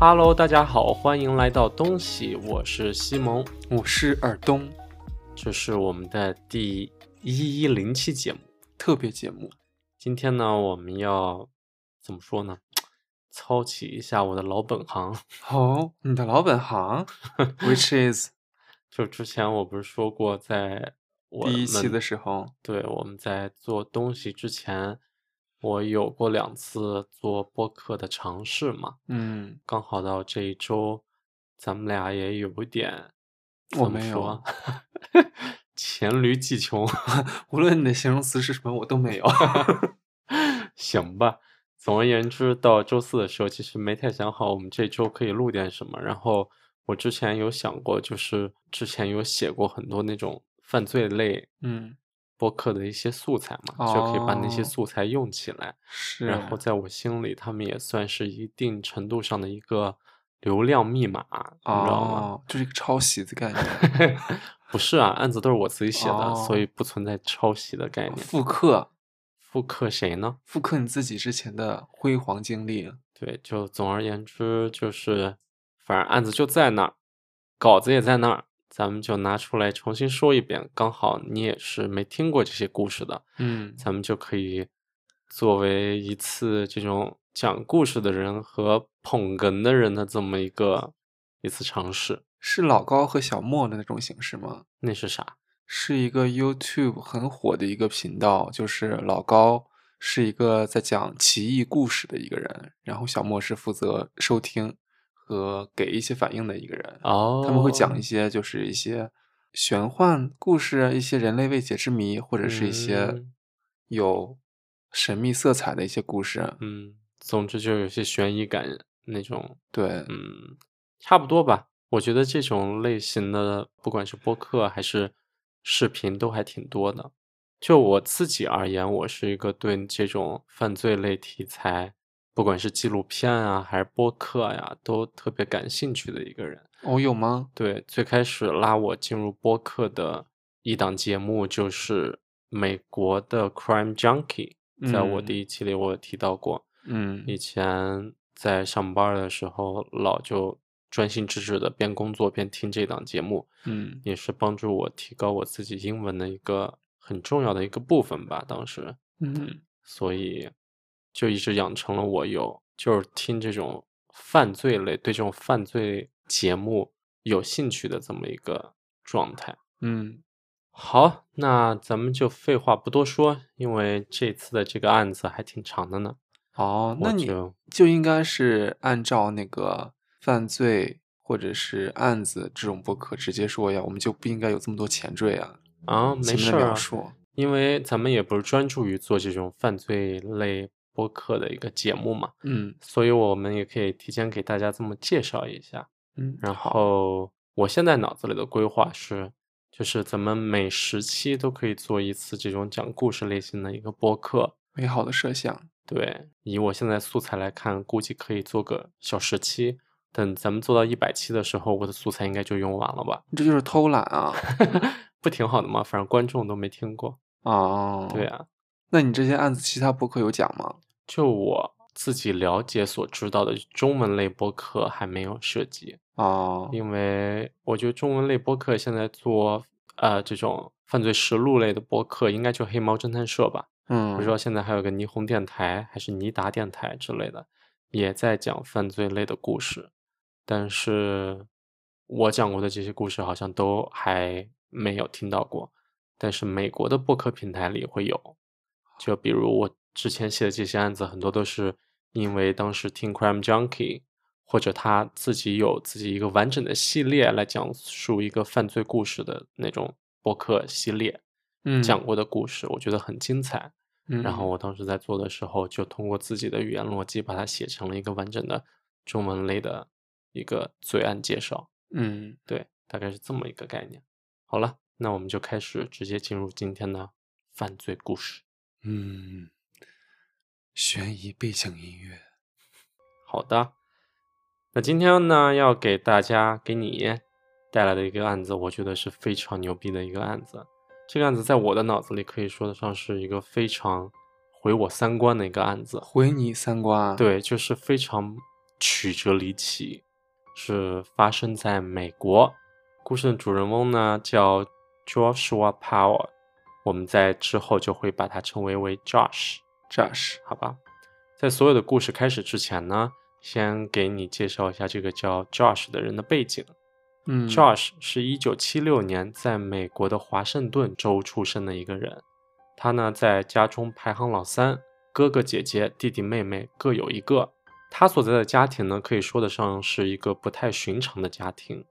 Hello，大家好，欢迎来到东西，我是西蒙，我是尔东，这是我们的第一一零期节目，特别节目。今天呢，我们要怎么说呢？操起一下我的老本行。哦，你的老本行，which is，就之前我不是说过，在我第一期的时候，对，我们在做东西之前，我有过两次做播客的尝试嘛。嗯，刚好到这一周，咱们俩也有一点，我没有说，黔驴技穷。无论你的形容词是什么，我都没有。行吧。总而言之，到周四的时候，其实没太想好我们这周可以录点什么。然后我之前有想过，就是之前有写过很多那种犯罪类嗯，播客的一些素材嘛，就可以把那些哦素材用起来。是。然后在我心里，他们也算是一定程度上的一个流量密码，你知道吗？哦，就是一个抄袭的概念，不是啊，案子都是我自己写的，哦所以不存在抄袭的概念。复刻，复刻谁呢？复刻你自己之前的辉煌经历。对，就总而言之，就是反正案子就在那儿，稿子也在那儿，咱们就拿出来重新说一遍。刚好你也是没听过这些故事的，嗯，咱们就可以作为一次这种讲故事的人和捧哏的人的这么一个一次尝试。是老高和小莫的那种形式吗？那是啥？是一个 YouTube 很火的一个频道，就是老高是一个在讲奇异故事的一个人，然后小莫是负责收听和给一些反应的一个人。哦，他们会讲一些就是一些玄幻故事，一些人类未解之谜，或者是一些嗯有神秘色彩的一些故事。嗯，总之就有些悬疑感那种对，嗯，差不多吧。我觉得这种类型的，不管是播客还是视频，都还挺多的。就我自己而言，我是一个对这种犯罪类题材，不管是纪录片啊，还是播客呀，都特别感兴趣的一个人。哦，有吗？对，最开始拉我进入播客的一档节目就是美国的 Crime Junkie，在我嗯第一期里我有提到过。嗯以前在上班的时候，老就专心致志的边工作边听这档节目，嗯也是帮助我提高我自己英文的一个很重要的一个部分吧。当时，嗯所以就一直养成了我有就是听这种犯罪类，对这种犯罪节目有兴趣的这么一个状态。嗯好，那咱们就废话不多说，因为这次的这个案子还挺长的呢。哦，那你就就应该是按照那个犯罪或者是案子这种博客直接说呀，我们就不应该有这么多前缀啊，啊，没事儿啊。因为咱们也不是专注于做这种犯罪类播客的一个节目嘛，嗯所以我们也可以提前给大家这么介绍一下。嗯，然，后我现在脑子里的规划是，就是咱们每十期都可以做一次这种讲故事类型的一个播客。美好的设想。对，以我现在素材来看，估计可以做个小十期。等咱们做到一百期的时候，我的素材应该就用完了吧？这就是偷懒啊！不挺好的吗？反正观众都没听过。哦，对啊，那你这些案子其他博客有讲吗？就我自己了解所知道的中文类播客还没有涉及，哦，因为我觉得中文类播客现在做呃这种犯罪实录类的播客，应该就黑猫侦探社吧。嗯，不知道现在还有个霓虹电台还是尼达电台之类的，也在讲犯罪类的故事，但是我讲过的这些故事好像都还没有听到过。但是美国的播客平台里会有，就比如我之前写的这些案子，很多都是因为当时听 Crime Junkie，或者他自己有自己一个完整的系列来讲述一个犯罪故事的那种博客系列，嗯讲过的故事，我觉得很精彩。嗯，然后我当时在做的时候，就通过自己的语言逻辑把它写成了一个完整的中文类的一个罪案介绍。嗯，对，大概是这么一个概念。好了，那我们就开始直接进入今天的犯罪故事。嗯，悬疑背景音乐。好的，那今天呢，要给大家给你带来的一个案子，我觉得是非常牛逼的一个案子。这个案子在我的脑子里可以说得上是一个非常毁我三观的一个案子。毁你三观。，对，就是非常曲折离奇，是发生在美国。故事的主人翁呢叫 Joshua Power，我们在之后就会把它称为为 Josh。Josh，好吧，在所有的故事开始之前呢，先给你介绍一下这个叫 Josh 的人的背景。嗯 Josh 是一九七六年在美国的华盛顿州出生的一个人，他呢在家中排行老三，哥哥姐姐、弟弟妹妹各有一个。他所在的家庭呢，可以说得上是一个不太寻常的家庭，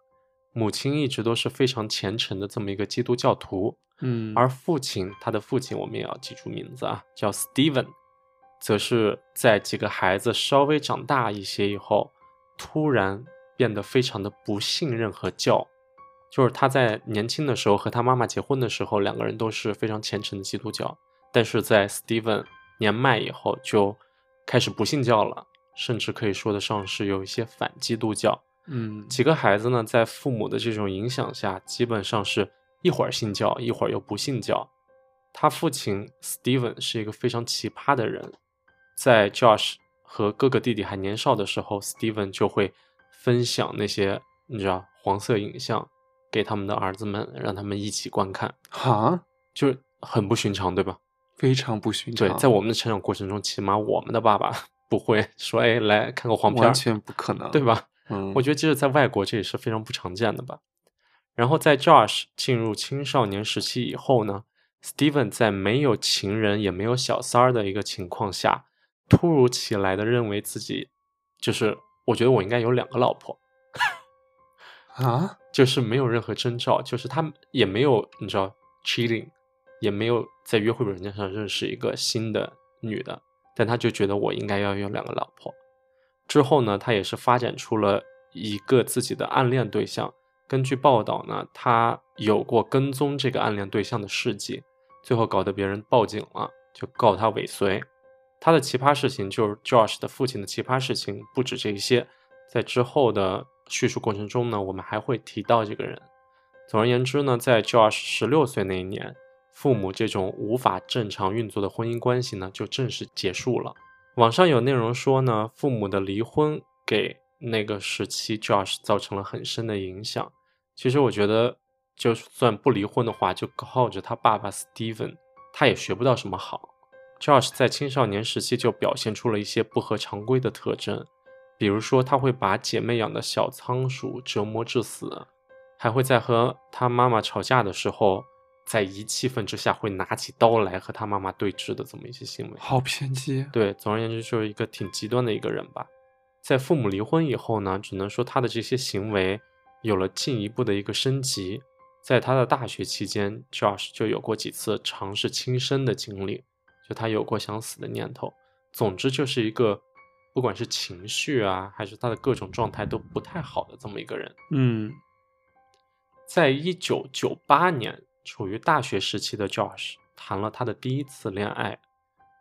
母亲一直都是非常虔诚的这么一个基督教徒，嗯，而父亲，他的父亲我们也要记住名字啊，叫 Steven，则是在几个孩子稍微长大一些以后，突然变得非常的不信任和教。就是他在年轻的时候和他妈妈结婚的时候，两个人都是非常虔诚的基督教，但是在 Steven 年迈以后就开始不信教了，甚至可以说得上是有一些反基督教。嗯几个孩子呢，在父母的这种影响下，基本上是一会儿信教，一会儿又不信教。他父亲 Steven 是一个非常奇葩的人，在 Josh 和哥哥弟弟还年少的时候，Steven 就会分享那些你知道黄色影像给他们的儿子们，让他们一起观看，哈，就是很不寻常，对吧？非常不寻常，对，在我们的成长过程中，起码我们的爸爸不会 说，哎，来看个黄片，完全不可能，对？吧？嗯，我觉得即使在外国，这也是非常不常见的吧。然后在 Josh 进入青少年时期以后呢，Steven 在没有情人也没有小三儿的一个情况下，突如其来的认为自己就是，我觉得我应该有两个老婆，啊，就是没有任何征兆，就是他也没有你知道 cheating，也没有在约会软件上认识一个新的女的，但他就觉得我应该要有两个老婆。之后呢，他也是发展出了一个自己的暗恋对象。根据报道呢，他有过跟踪这个暗恋对象的事迹，最后搞得别人报警了，就告他尾随。他的奇葩事情就是 Josh 的父亲的奇葩事情不止这一些，在之后的叙述过程中呢，我们还会提到这个人。总而言之呢，在 Josh 十六岁那一年，父母这种无法正常运作的婚姻关系呢，就正式结束了。网上有内容说呢，父母的离婚给那个时期 Josh 造成了很深的影响。其实我觉得，就算不离婚的话，就靠着他爸爸 Steven，他也学不到什么好。Josh 在青少年时期就表现出了一些不合常规的特征，比如说他会把姐妹养的小仓鼠折磨致死，还会在和他妈妈吵架的时候，在一气愤之下会拿起刀来和他妈妈对峙的这么一些行为。好偏激，对，总而言之就是一个挺极端的一个人吧。在父母离婚以后呢，只能说他的这些行为有了进一步的一个升级。在他的大学期间，Josh 就有过几次尝试轻生的经历，就他有过想死的念头。总之就是一个不管是情绪啊，还是他的各种状态都不太好的这么一个人。嗯在一九九八年，处于大学时期的 Josh 谈了他的第一次恋爱。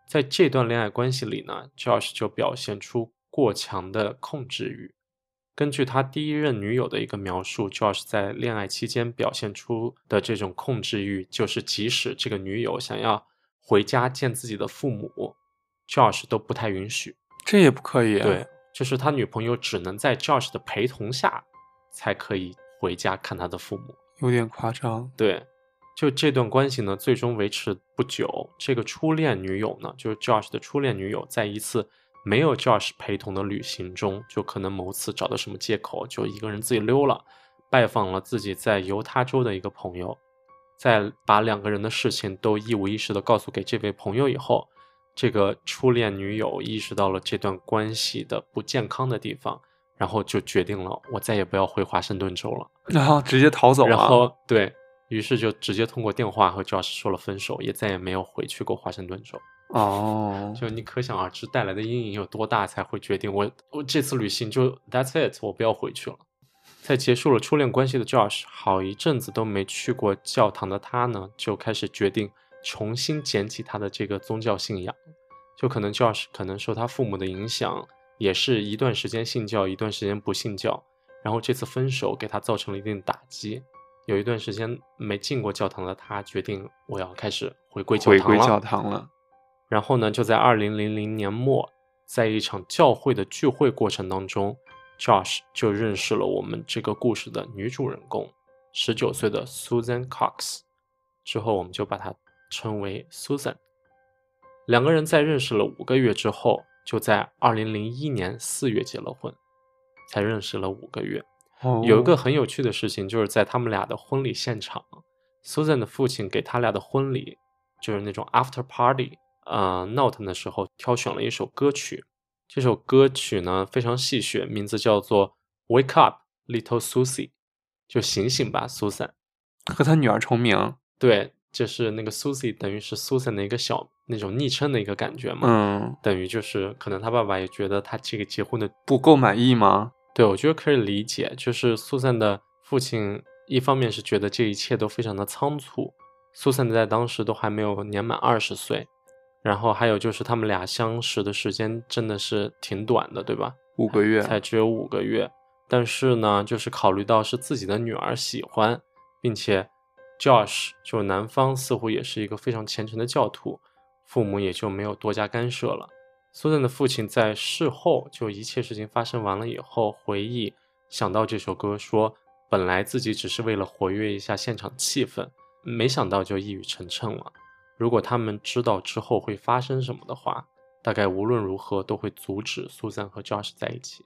在这段恋爱关系里呢，Josh 就表现出过强的控制欲。根据他第一任女友的一个描述，Josh 在恋爱期间表现出的这种控制欲，就是即使这个女友想要回家见自己的父母，Josh 都不太允许。这也不可以、啊，对，就是他女朋友只能在 Josh 的陪同下才可以回家看他的父母。有点夸张，对，就这段关系呢，最终维持不久。这个初恋女友呢，就是 Josh 的初恋女友，在一次没有 Josh 陪同的旅行中，就可能某次找到什么借口，就一个人自己溜了，拜访了自己在犹他州的一个朋友。在把两个人的事情都一五一十的告诉给这位朋友以后，这个初恋女友意识到了这段关系的不健康的地方，然后就决定了，我再也不要回华盛顿州了。然后直接逃走了，然后对于是就直接通过电话和 Josh 说了分手，也再也没有回去过华盛顿州。哦，就你可想而知带来的阴影有多大，才会决定我我这次旅行就 That's it，我不要回去了。在结束了初恋关系的 Josh，好一阵子都没去过教堂的他呢，就开始决定重新捡起他的这个宗教信仰。就可能 Josh 可能受他父母的影响，也是一段时间信教，一段时间不信教。然后这次分手给他造成了一定打击，有一段时间没进过教堂的他，决定我要开始回归教回堂了。归教堂了，然后呢，就在二零零零年末，在一场教会的聚会过程当中，Josh 就认识了我们这个故事的女主人公，十九岁的 Susan Cox。之后我们就把她称为 Susan。两个人在认识了五个月之后，就在二零零一年四月结了婚。才认识了五个月，有一个很有趣的事情，就是在他们俩的婚礼现场，Susan 的父亲给他俩的婚礼，就是那种 after party，呃，note 的时候挑选了一首歌曲。这首歌曲呢非常戏谑，名字叫做 Wake Up Little Susie，就醒醒吧，Susan，和他女儿重名。对，就是那个 Susie，等于是 Susan 的一个小那种昵称的一个感觉嘛。嗯，等于就是可能他爸爸也觉得他这个结婚的不够满意吗？对，我觉得可以理解，就是苏珊的父亲一方面是觉得这一切都非常的仓促，苏珊在当时都还没有年满二十岁，然后还有就是他们俩相识的时间真的是挺短的，对吧？五个月，才只有五个月。但是呢，就是考虑到是自己的女儿喜欢，并且 Josh 就男方似乎也是一个非常虔诚的教徒，父母也就没有多加干涉了。苏珊的父亲在事后，就一切事情发生完了以后，回忆想到这首歌，说本来自己只是为了活跃一下现场气氛，没想到就一语成谶了。如果他们知道之后会发生什么的话，大概无论如何都会阻止苏珊和 Josh 在一起。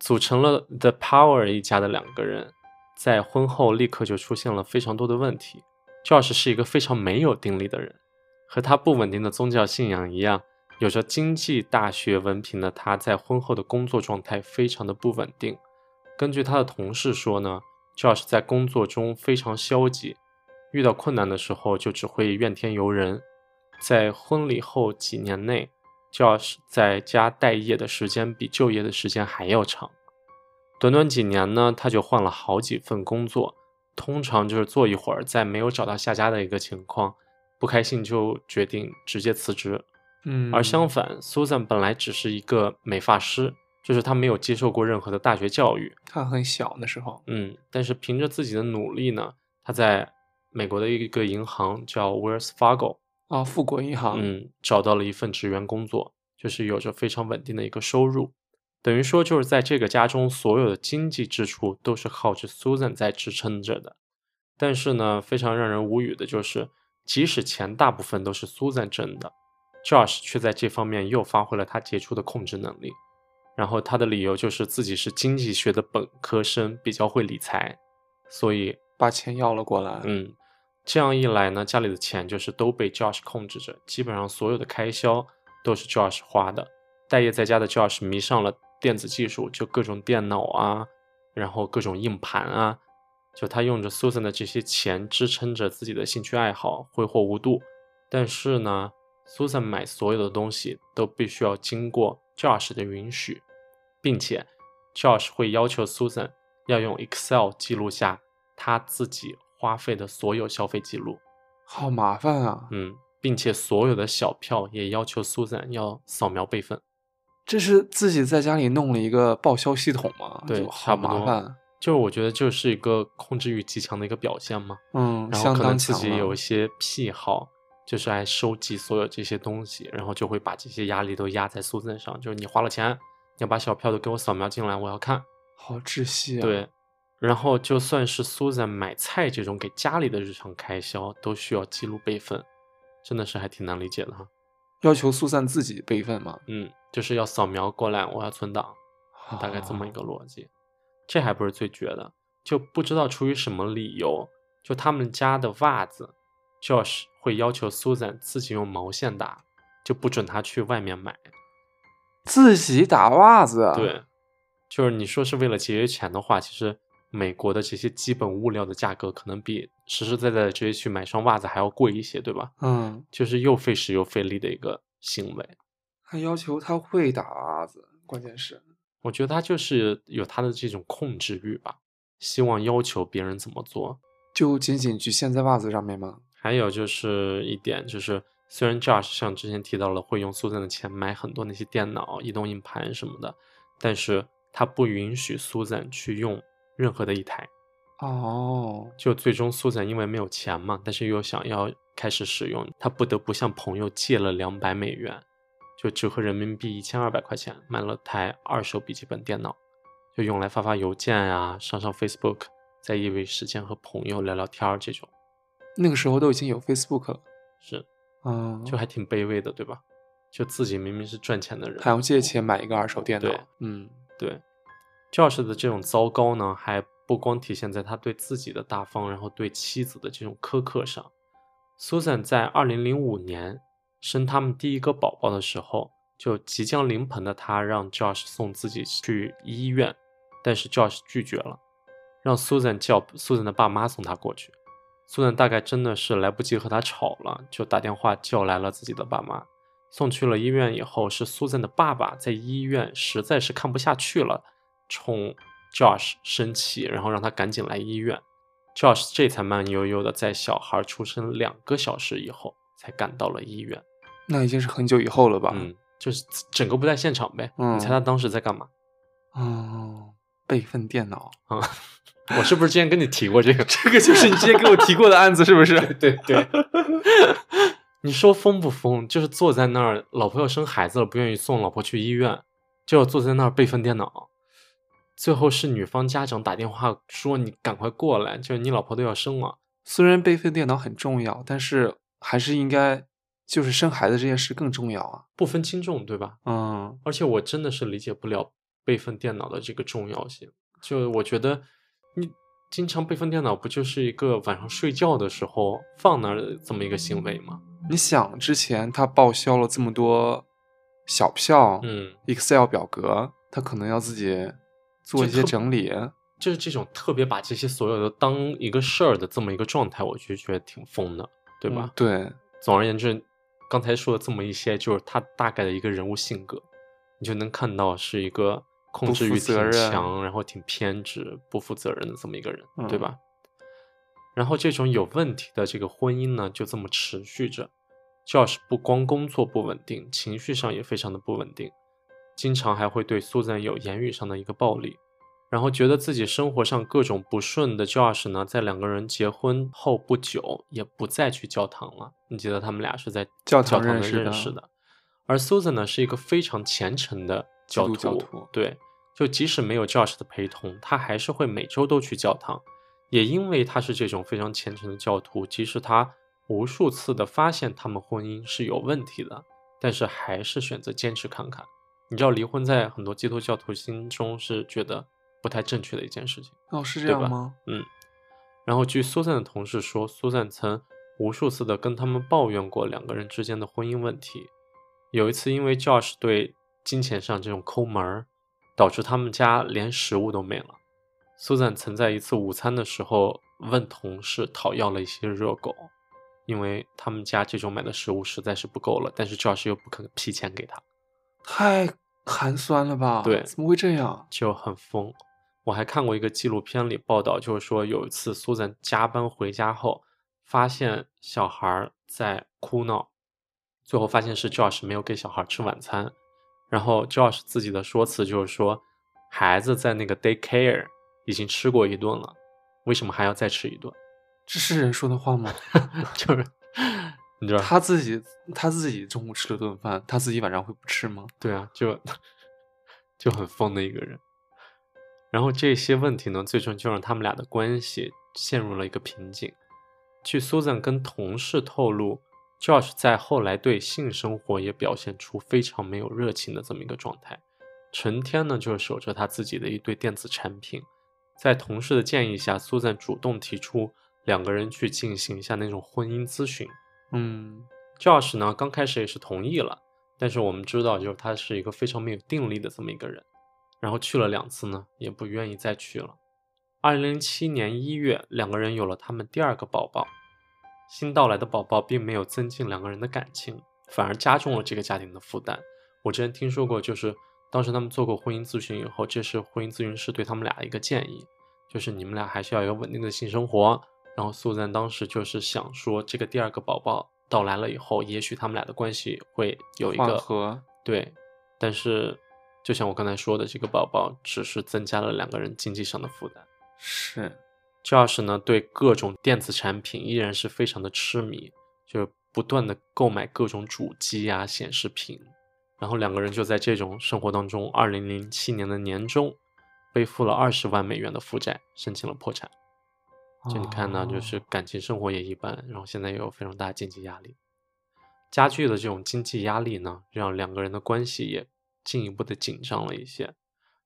组成了 The Power 一家的两个人，在婚后立刻就出现了非常多的问题。Josh 是一个非常没有定力的人，和他不稳定的宗教信仰一样。有着经济大学文凭的他，在婚后的工作状态非常的不稳定。根据他的同事说呢，Josh 在工作中非常消极，遇到困难的时候就只会怨天尤人。在婚礼后几年内，Josh 在家待业的时间比就业的时间还要长。短短几年呢，他就换了好几份工作，通常就是做一会儿，在没有找到下家的一个情况，不开心就决定直接辞职。嗯，而相反，Susan 本来只是一个美发师，就是她没有接受过任何的大学教育。她很小的时候，嗯，但是凭着自己的努力呢，她在美国的一个银行叫 Wells Fargo 啊，富国银行，嗯，找到了一份职员工作，就是有着非常稳定的一个收入。等于说，就是在这个家中，所有的经济支出都是靠着 Susan 在支撑着的。但是呢，非常让人无语的就是，即使钱大部分都是 Susan 挣的。Josh 却在这方面又发挥了他杰出的控制能力，然后他的理由就是自己是经济学的本科生，比较会理财，所以把钱要了过来。嗯，这样一来呢，家里的钱就是都被 Josh 控制着，基本上所有的开销都是 Josh 花的。待业在家的 Josh 迷上了电子技术，就各种电脑啊，然后各种硬盘啊，就他用着 Susan 的这些钱支撑着自己的兴趣爱好，挥霍无度。但是呢。Susan 买所有的东西都必须要经过 Josh 的允许，并且 Josh 会要求 Susan 要用 Excel 记录下他自己花费的所有消费记录。好麻烦啊！嗯，并且所有的小票也要求 Susan 要扫描备份。这是自己在家里弄了一个报销系统吗？对，好麻烦。就是我觉得就是一个控制欲极强的一个表现嘛。嗯，然后可能自己有一些癖好。就是爱收集所有这些东西，然后就会把这些压力都压在苏珊上。就是你花了钱，你要把小票都给我扫描进来，我要看。好窒息啊！对，然后就算是 Susan 买菜这种给家里的日常开销，都需要记录备份，真的是还挺难理解的哈。要求 Susan 自己备份吗？嗯，就是要扫描过来，我要存档，大概这么一个逻辑。这还不是最绝的，就不知道出于什么理由，就他们家的袜子。Josh 会要求 Susan 自己用毛线打，就不准他去外面买。自己打袜子？对，就是你说是为了节约钱的话，其实美国的这些基本物料的价格可能比实实在在的直接去买双袜子还要贵一些，对吧？嗯，就是又费时又费力的一个行为。他要求他会打袜子，关键是，我觉得他就是有他的这种控制欲吧，希望要求别人怎么做，就仅仅局限在袜子上面吗？还有就是一点，就是虽然 Josh 像之前提到了会用 Susan 的钱买很多那些电脑、移动硬盘什么的，但是他不允许 Susan 去用任何的一台。哦，就最终 Susan 因为没有钱嘛，但是又想要开始使用，他不得不向朋友借了两百美元，就折合人民币一千二百块钱买了台二手笔记本电脑，就用来发发邮件啊、上上 Facebook，在业余时间和朋友聊聊天儿这种。那个时候都已经有 Facebook 了，是，嗯，就还挺卑微的，对吧？就自己明明是赚钱的人，还要借钱买一个二手电脑，嗯对，Josh 的这种糟糕呢，还不光体现在他对自己的大方，然后对妻子的这种苛刻上。Susan 在2005年生他们第一个宝宝的时候，就即将临盆的她让 Josh 送自己去医院，但是 Josh 拒绝了，让 Susan 叫 Susan 的爸妈送她过去。Susan 大概真的是来不及和他吵了，就打电话叫来了自己的爸妈。送去了医院以后，是 Susan 的爸爸在医院实在是看不下去了，冲 Josh 生气，然后让他赶紧来医院。Josh 这才慢悠悠的在小孩出生两个小时以后才赶到了医院。那已经是很久以后了吧？嗯，就是整个不在现场呗。嗯你猜他当时在干嘛？哦，备份电脑，啊、我是不是之前跟你提过这个？这个就是你之前给我提过的案子，是不是？对 对。你说疯不疯？就是坐在那儿，老婆要生孩子了，不愿意送老婆去医院，就要坐在那儿备份电脑。最后是女方家长打电话说：“你赶快过来，就是你老婆都要生了。虽然备份电脑很重要，但是还是应该就是生孩子这件事更重要啊。”不分轻重，对吧？嗯，而且我真的是理解不了备份电脑的这个重要性。就我觉得，你经常备份电脑，不就是一个晚上睡觉的时候放那儿的这么一个行为吗？你想之前他报销了这么多小票，嗯，，Excel 表格，他可能要自己做一些整理。就是这种特别把这些所有的当一个事儿的这么一个状态，我就觉得挺疯的，对吧？嗯对，总而言之，刚才说的这么一些，就是他大概的一个人物性格，你就能看到是一个控制欲挺强，然后挺偏执、不负责任的这么一个人，对嗯吧？然后这种有问题的这个婚姻呢，就这么持续着。Josh 不光工作不稳定，情绪上也非常的不稳定，经常还会对 Susan 有言语上的一个暴力。然后觉得自己生活上各种不顺的 Josh 呢，在两个人结婚后不久，也不再去教堂了。你记得他们俩是在教堂认识的识的，而 Susan 呢是一个非常虔诚的教徒，教徒对，就即使没有 Josh 的陪同，他还是会每周都去教堂。也因为他是这种非常虔诚的教徒，即使他无数次的发现他们婚姻是有问题的，但是还是选择坚持看看。你知道，离婚在很多基督教徒心中是觉得不太正确的一件事情。哦，是这样吗？嗯，然后据苏珊的同事说，苏珊曾无数次的跟他们抱怨过两个人之间的婚姻问题。有一次，因为 Josh 对金钱上这种抠门儿，导致他们家连食物都没了。苏珊曾在一次午餐的时候问同事讨要了一些热狗，因为他们家这种买的食物实在是不够了，但是 Josh 又不肯批钱给他。太寒酸了吧？对怎么会这样？就很疯。我还看过一个纪录片里报道，就是说有一次苏珊加班回家后，发现小孩儿在哭闹，最后发现是 Josh 没有给小孩吃晚餐，然后 Josh 自己的说辞就是说，孩子在那个 daycare 已经吃过一顿了，为什么还要再吃一顿？这是人说的话吗？就是你知道，他自己他自己中午吃了顿饭，他自己晚上会不吃吗？对啊，就就很疯的一个人。然后这些问题呢，最终就让他们俩的关系陷入了一个瓶颈。据 Susan 跟同事透露，Josh 在后来对性生活也表现出非常没有热情的这么一个状态，成天呢就守着他自己的一堆电子产品。在同事的建议下，Susan 主动提出两个人去进行一下那种婚姻咨询。嗯，Josh 呢，刚开始也是同意了，但是我们知道，就是他是一个非常没有定力的这么一个人，然后去了两次呢，也不愿意再去了。二零零七年一月，两个人有了他们第二个宝宝。新到来的宝宝并没有增进两个人的感情，反而加重了这个家庭的负担。我之前听说过，就是当时他们做过婚姻咨询以后，这是婚姻咨询师对他们俩的一个建议，就是你们俩还是要有稳定的性生活。然后苏赞当时就是想说，这个第二个宝宝到来了以后，也许他们俩的关系会有一缓个和，对，但是就像我刚才说的，这个宝宝只是增加了两个人经济上的负担。是 Josh 呢，对各种电子产品依然是非常的痴迷，就是不断的购买各种主机啊、显示屏，然后两个人就在这种生活当中，二零零七年的年中，背负了二十万美元的负债，申请了破产。就你看到，就是哦感情生活也一般，然后现在又有非常大的经济压力，加剧的这种经济压力呢，让两个人的关系也进一步的紧张了一些。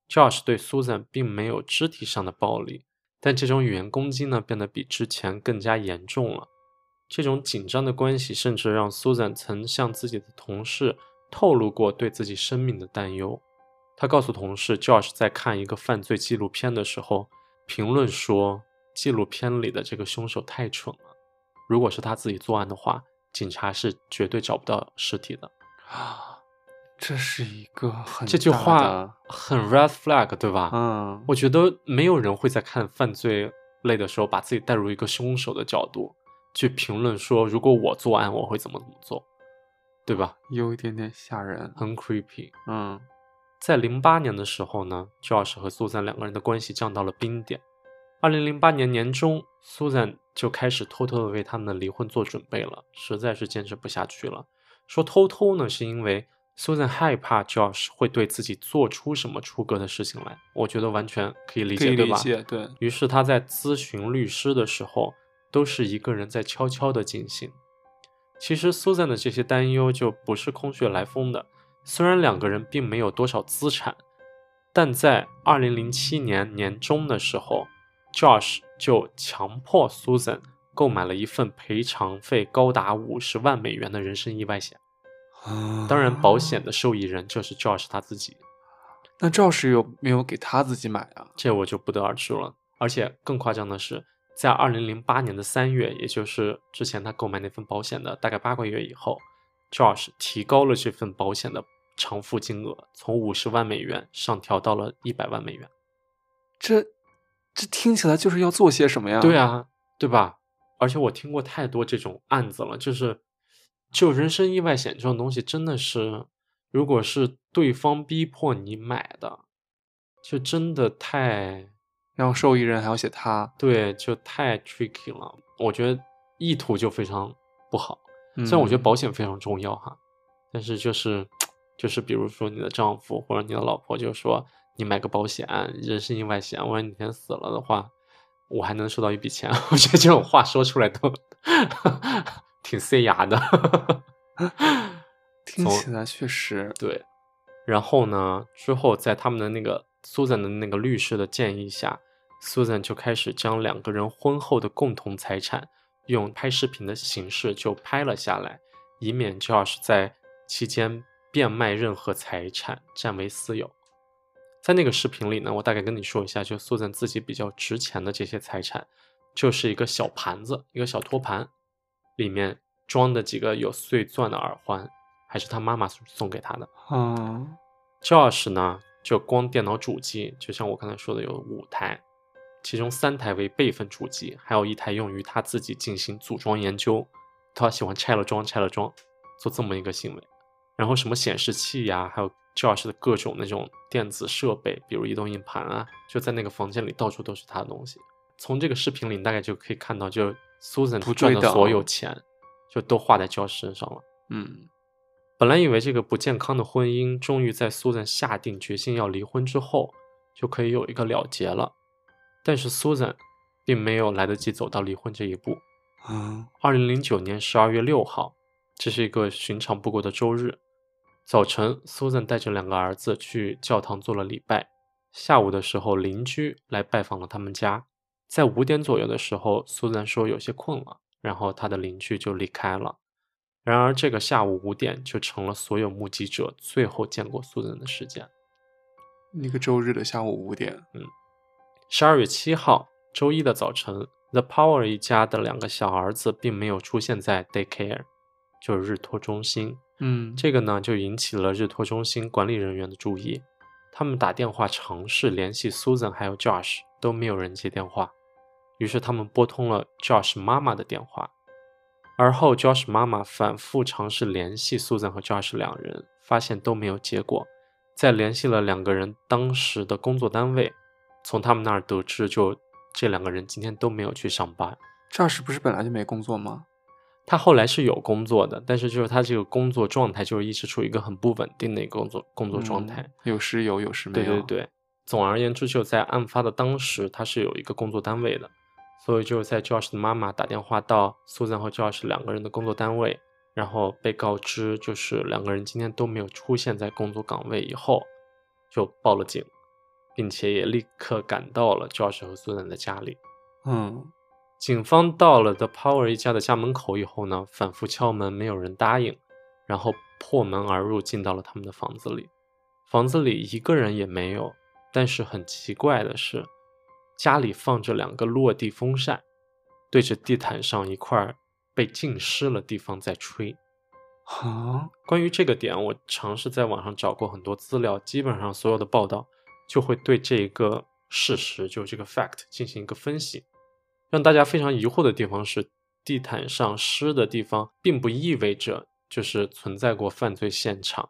Josh 对 Susan 并没有肢体上的暴力，但这种语言攻击呢，变得比之前更加严重了。这种紧张的关系，甚至让 Susan 曾向自己的同事透露过对自己生命的担忧。他告诉同事，Josh 在看一个犯罪纪录片的时候，评论说纪录片里的这个凶手太蠢了。如果是他自己作案的话，警察是绝对找不到尸体的。啊，这是一个很这句话很 red flag，对吧？嗯，我觉得没有人会在看犯罪类的时候，把自己带入一个凶手的角度去评论说，如果我作案，我会怎么怎么做，对吧？有一点点吓人。很 creepy。嗯在零八年的时候呢，Josh 和苏珊两个人的关系降到了冰点。二零零八年年中，，Susan 就开始偷偷的为他们的离婚做准备了，实在是坚持不下去了。说偷偷呢，是因为 Susan 害怕 Josh 会对自己做出什么出格的事情来。我觉得完全可以理解，可以对吧？对，于是他在咨询律师的时候，都是一个人在悄悄的进行。其实 Susan 的这些担忧就不是空穴来风的。虽然两个人并没有多少资产，但在二零零七年年中的时候，Josh 就强迫 Susan 购买了一份赔偿费高达五十万美元的人身意外险。当然，保险的受益人就是 Josh 他自己。那 Josh 有没有给他自己买啊？这我就不得而知了。而且更夸张的是，在二零零八年的三月，也就是之前他购买那份保险的大概八个月以后，Josh 提高了这份保险的偿付金额，从五十万美元上调到了一百万美元。这这听起来就是要做些什么呀？对，啊，对吧？而且我听过太多这种案子了，就是就人身意外险这种东西，真的是，如果是对方逼迫你买的，就真的太。然后受益人还要写他，对，就太 tricky 了。我觉得意图就非常不好。虽虽然我觉得保险非常重要哈，但是就是就是比如说你的丈夫或者你的老婆就说你买个保险，人身意外险，万一哪天死了的话，我还能收到一笔钱。我觉得这种话说出来都 挺塞牙的。从听起来确实，对，然后呢，之后在他们的那个 Susan 的那个律师的建议下，Susan 就开始将两个人婚后的共同财产用拍视频的形式就拍了下来，以免 Josh 在期间变卖任何财产占为私有。在那个视频里呢，我大概跟你说一下，就 Susan 自己比较值钱的这些财产，就是一个小盘子，一个小托盘，里面装的几个有碎钻的耳环，还是他妈妈送给他的。嗯 Josh 呢，就光电脑主机，就像我刚才说的，有五台，其中三台为备份主机，还有一台用于他自己进行组装研究。他喜欢拆了装，拆了装，做这么一个行为。然后什么显示器呀，还有 Josh 的各种那种电子设备，比如移动硬盘啊，就在那个房间里到处都是他的东西。从这个视频里，你大概就可以看到，就 Susan 不赚的所有钱，就都花在 Josh 身上了。嗯本来以为这个不健康的婚姻，终于在 Susan 下定决心要离婚之后，就可以有一个了结了。但是 Susan 并没有来得及走到离婚这一步。嗯二零零九年十二月六号，这是一个寻常不过的周日。早晨，，Susan 带着两个儿子去教堂做了礼拜。下午的时候，邻居来拜访了他们家。在五点左右的时候，，Susan 说有些困了，然后她的邻居就离开了。然而，这个下午五点就成了所有目击者最后见过 Susan 的时间。那个周日的下午五点，嗯十二月七号，周一的早晨，The Power 一家的两个小儿子并没有出现在 daycare，就是日托中心。嗯，这个呢，就引起了日托中心管理人员的注意。他们打电话尝试联系 Susan 还有 Josh，都没有人接电话。于是他们拨通了 Josh 妈妈的电话。而后，Josh 妈妈反复尝试联系 Susan 和 Josh 两人，发现都没有结果。再联系了两个人当时的工作单位，从他们那儿得知，就这两个人今天都没有去上班。Josh 不是本来就没工作吗？他后来是有工作的，但是就是他这个工作状态就是一直处于一个很不稳定的一个工作工作状态。嗯有时有，有时没有。对对对，总而言之，就在案发的当时，他是有一个工作单位的，所以就是在 Josh 的妈妈打电话到 Susan 和 Josh 两个人的工作单位，然后被告知就是两个人今天都没有出现在工作岗位以后，就报了警，并且也立刻赶到了 Josh 和 Susan 的家里。嗯警方到了 The Power 一家的家门口以后呢，反复敲门，没有人答应，然后破门而入，进到了他们的房子里。房子里一个人也没有，但是很奇怪的是，家里放着两个落地风扇，对着地毯上一块被浸湿了地方在吹。啊，关于这个点，我尝试在网上找过很多资料，基本上所有的报道就会对这一个事实，就这个 fact 进行一个分析。让大家非常疑惑的地方是，地毯上湿的地方，并不意味着就是存在过犯罪现场。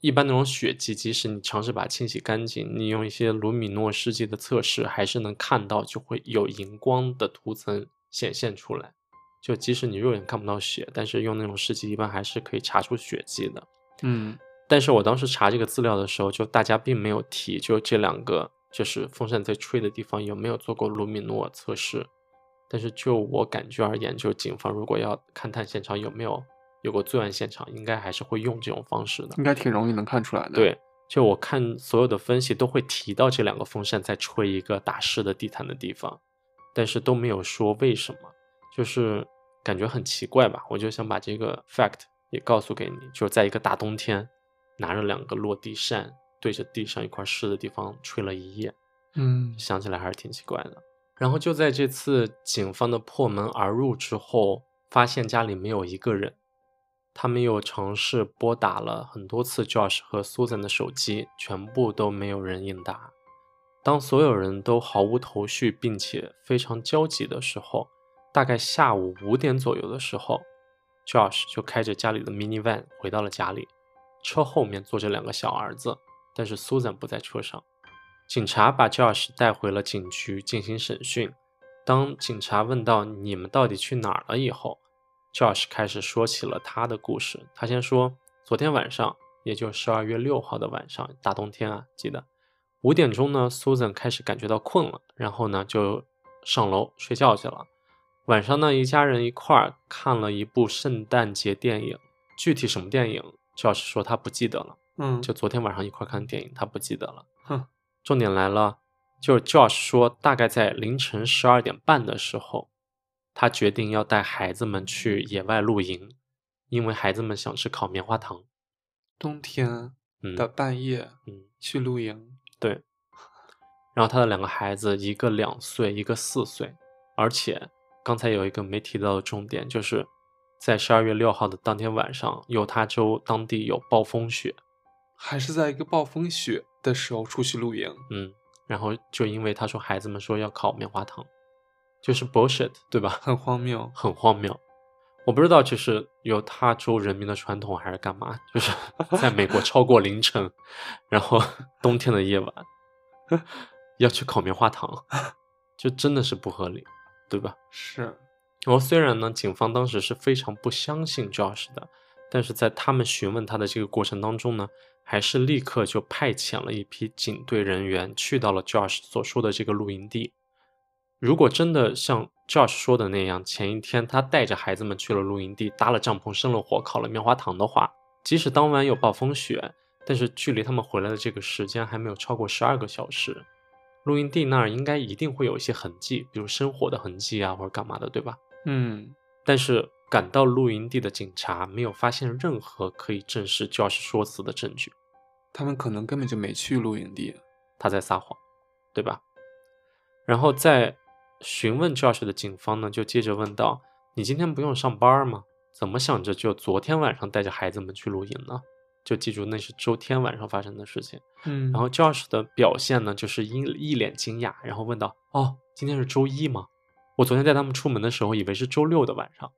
一般那种血迹，即使你尝试把它清洗干净，你用一些卢米诺试剂的测试，还是能看到就会有荧光的涂层显现出来。就即使你肉眼看不到血，但是用那种试剂一般还是可以查出血迹的。嗯但是我当时查这个资料的时候，就大家并没有提，就这两个就是风扇在吹的地方有没有做过卢米诺测试。但是就我感觉而言，就警方如果要勘探现场有没有有过作案现场，应该还是会用这种方式的。应该挺容易能看出来的。，对，就我看所有的分析都会提到这两个风扇在吹一个打湿的地毯的地方，但是都没有说为什么，就是感觉很奇怪吧。我就想把这个 fact 也告诉给你，就是在一个大冬天，拿着两个落地扇对着地上一块湿的地方吹了一夜，嗯想起来还是挺奇怪的。然后就在这次警方的破门而入之后，发现家里没有一个人。他们又尝试拨打了很多次 Josh 和 Susan 的手机，全部都没有人应答。当所有人都毫无头绪，并且非常焦急的时候，大概下午五点左右的时候，Josh 就开着家里的 minivan 回到了家里，车后面坐着两个小儿子，但是 Susan 不在车上。警察把 Josh 带回了警局进行审讯。当警察问到你们到底去哪儿了以后，Josh 开始说起了他的故事。他先说，昨天晚上，也就十二月六号的晚上，大冬天啊，记得五点钟呢，Susan 开始感觉到困了，然后呢就上楼睡觉去了。晚上呢，一家人一块儿看了一部圣诞节电影，具体什么电影，Josh 说他不记得了。嗯，就昨天晚上一块儿看的电影，他不记得了。哼，重点来了，就是 Josh 说，大概在凌晨十二点半的时候，他决定要带孩子们去野外露营，因为孩子们想吃烤棉花糖。冬天嗯的半夜嗯，去露营，对。然后他的两个孩子，一个两岁，一个四岁，而且刚才有一个没提到的重点，就是在十二月六号的当天晚上，犹他州当地有暴风雪。还是在一个暴风雪的时候出去露营。嗯，然后就因为他说孩子们说要烤棉花糖，就是 bullshit，对吧？很荒谬。很荒谬。我不知道就是犹他州人民的传统还是干嘛，就是在美国超过凌晨，然后冬天的夜晚要去烤棉花糖，就真的是不合理，对吧？是，然后虽然呢，警方当时是非常不相信 Josh 的，但是在他们询问他的这个过程当中呢，还是立刻就派遣了一批警队人员去到了 Josh 所说的这个露营地。如果真的像 Josh 说的那样，前一天他带着孩子们去了露营地，搭了帐篷，生了火，烤了棉花糖的话，即使当晚有暴风雪，但是距离他们回来的这个时间还没有超过十二个小时，露营地那儿应该一定会有一些痕迹，比如生火的痕迹啊，或者干嘛的，对吧？嗯，但是赶到露营地的警察没有发现任何可以证实 Josh 说辞的证据，他们可能根本就没去露营地。他在撒谎，对吧？然后在询问 Josh 的警方呢，就接着问道：“你今天不用上班吗？怎么想着就昨天晚上带着孩子们去露营呢？”就记住那是周天晚上发生的事情。嗯然后 Josh 的表现呢，就是一一脸惊讶，然后问道：“哦，今天是周一吗？我昨天带他们出门的时候，以为是周六的晚上。”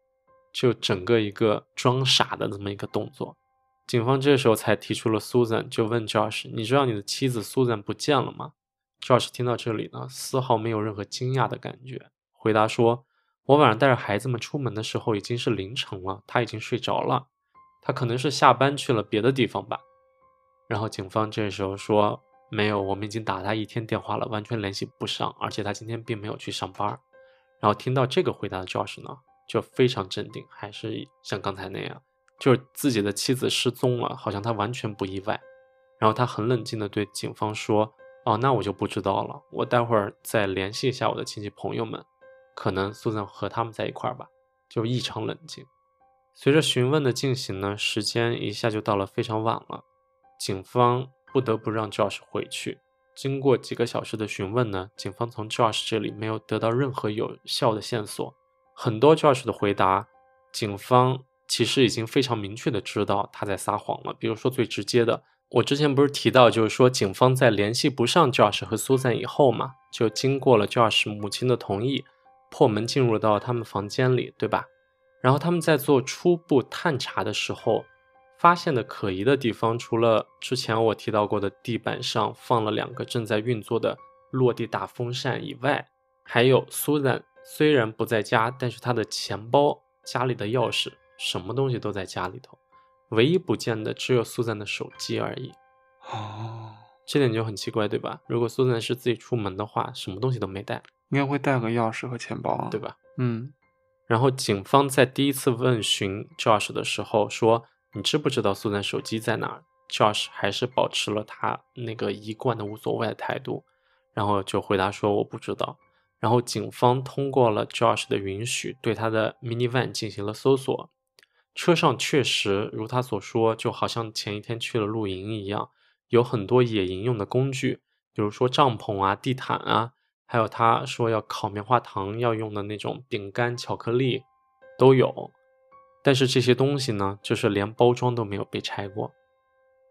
就整个一个装傻的这么一个动作。警方这时候才提出了 Susan，就问 Josh：“ 你知道你的妻子 Susan 不见了吗？”Josh 听到这里呢，丝毫没有任何惊讶的感觉，回答说：“我晚上带着孩子们出门的时候已经是凌晨了，他已经睡着了，他可能是下班去了别的地方吧。然后警方这时候说没有，我们已经打他一天电话了，完全联系不上，而且他今天并没有去上班。然后听到这个回答的 Josh 呢，就非常镇定，还是像刚才那样，就是自己的妻子失踪了，好像他完全不意外。然后他很冷静地对警方说：“哦，那我就不知道了，我待会儿再联系一下我的亲戚朋友们，可能苏珊和他们在一块儿吧。”就异常冷静。随着询问的进行呢，时间一下就到了非常晚了。警方不得不让 Josh 回去。经过几个小时的询问呢，警方从 Josh 这里没有得到任何有效的线索。很多 Josh 的回答，警方其实已经非常明确的知道他在撒谎了。比如说最直接的，我之前不是提到，就是说警方在联系不上 Josh 和 Susan 以后嘛，就经过了 Josh 母亲的同意，破门进入到他们房间里，对吧？然后他们在做初步探查的时候。发现的可疑的地方，除了之前我提到过的地板上放了两个正在运作的落地大风扇以外，还有 Susan 虽然不在家，但是他的钱包、家里的钥匙，什么东西都在家里头，唯一不见的只有苏赞的手机而已。哦，这点就很奇怪，对吧？如果苏赞是自己出门的话，什么东西都没带，应该会带个钥匙和钱包啊，对吧？嗯。然后警方在第一次问询 Josh 的时候说。你知不知道苏赞手机在哪儿？Josh 还是保持了他那个一贯的无所谓的态度，然后就回答说我不知道。然后警方通过了 Josh 的允许，对他的 minivan 进行了搜索。车上确实如他所说，就好像前一天去了露营一样，有很多野营用的工具，比如说帐篷啊、地毯啊，还有他说要烤棉花糖要用的那种饼干、巧克力都有。但是这些东西呢，就是连包装都没有被拆过。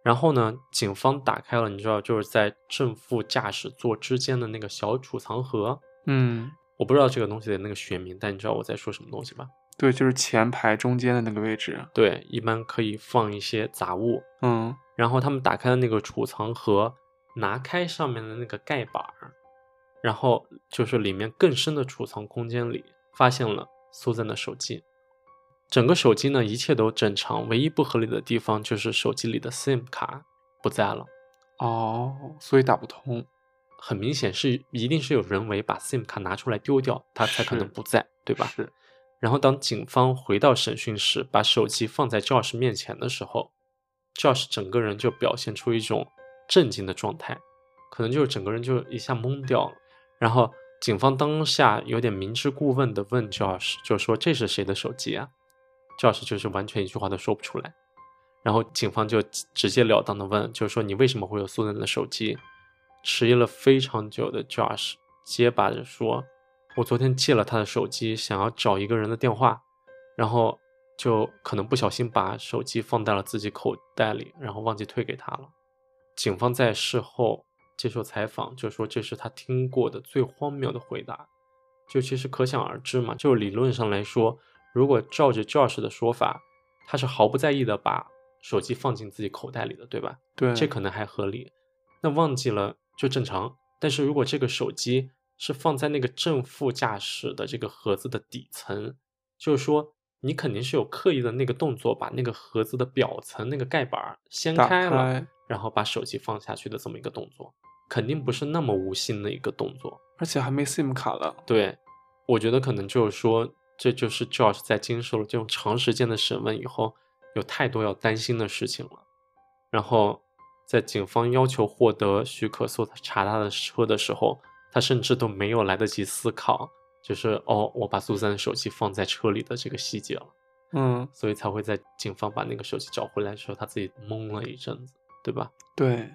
然后呢，警方打开了，你知道，就是在正副驾驶座之间的那个小储藏盒。嗯，我不知道这个东西的那个学名，但你知道我在说什么东西吧？对，就是前排中间的那个位置。对，一般可以放一些杂物。嗯，然后他们打开的那个储藏盒，拿开上面的那个盖板儿，然后就是里面更深的储藏空间里，发现了苏珊的手机。整个手机呢，一切都正常，唯一不合理的地方就是手机里的 SIM 卡不在了。哦，所以打不通，很明显是一定是有人为把 SIM 卡拿出来丢掉，它才可能不在，对吧？是。然后当警方回到审讯室，把手机放在 Josh 面前的时候，Josh 整个人就表现出一种震惊的状态，可能就是整个人就一下懵掉了。然后警方当下有点明知故问的问 Josh，就说这是谁的手机啊？Josh 就是完全一句话都说不出来，然后警方就直截了当的问，就是说你为什么会有苏珊的手机？迟疑了非常久的 Josh 结巴着说：“我昨天借了他的手机，想要找一个人的电话，然后就可能不小心把手机放在了自己口袋里，然后忘记退给他了。”警方在事后接受采访就说这是他听过的最荒谬的回答，就其实可想而知嘛，就理论上来说。如果照着 Josh 的说法，他是毫不在意的把手机放进自己口袋里的，对吧？对，这可能还合理。那忘记了就正常。但是如果这个手机是放在那个正副驾驶的这个盒子的底层，就是说你肯定是有刻意的那个动作，把那个盒子的表层那个盖板掀开了，然后把手机放下去的这么一个动作，肯定不是那么无心的一个动作，而且还没 SIM 卡了。对，我觉得可能就是说。这就是 Josh 在经受了这种长时间的审问以后，有太多要担心的事情了。然后，在警方要求获得许可搜查他的车的时候，他甚至都没有来得及思考，就是哦，我把苏珊的手机放在车里的这个细节了。嗯，所以才会在警方把那个手机找回来的时候，他自己懵了一阵子，对吧？对。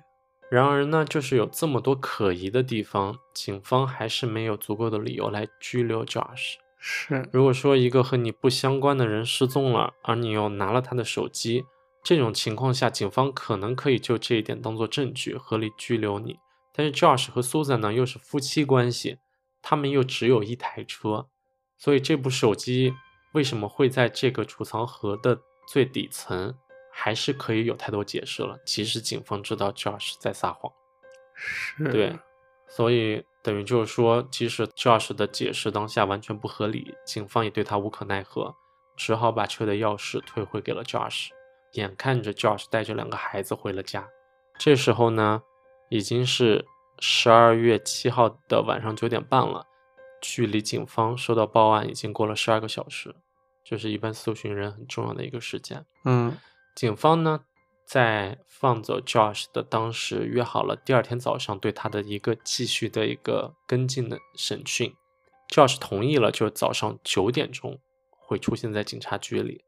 然而呢，就是有这么多可疑的地方，警方还是没有足够的理由来拘留 Josh。是，如果说一个和你不相关的人失踪了，而你又拿了他的手机，这种情况下，警方可能可以就这一点当做证据，合理拘留你。但是 Josh 和 Susan 呢，又是夫妻关系，他们又只有一台车，所以这部手机为什么会在这个储藏盒的最底层，还是可以有太多解释了。其实警方知道 Josh 在撒谎，是对。所以等于就是说，即使 Josh 的解释当下完全不合理，警方也对他无可奈何，只好把车的钥匙退回给了 Josh。眼看着 Josh 带着两个孩子回了家，这时候呢，已经是十二月七号的晚上九点半了，距离警方收到报案已经过了十二个小时，这是一般搜寻人很重要的一个时间。嗯警方呢，在放走 Josh 的当时约好了第二天早上对他的一个继续的一个跟进的审讯。Josh 同意了，就是早上九点钟会出现在警察局里，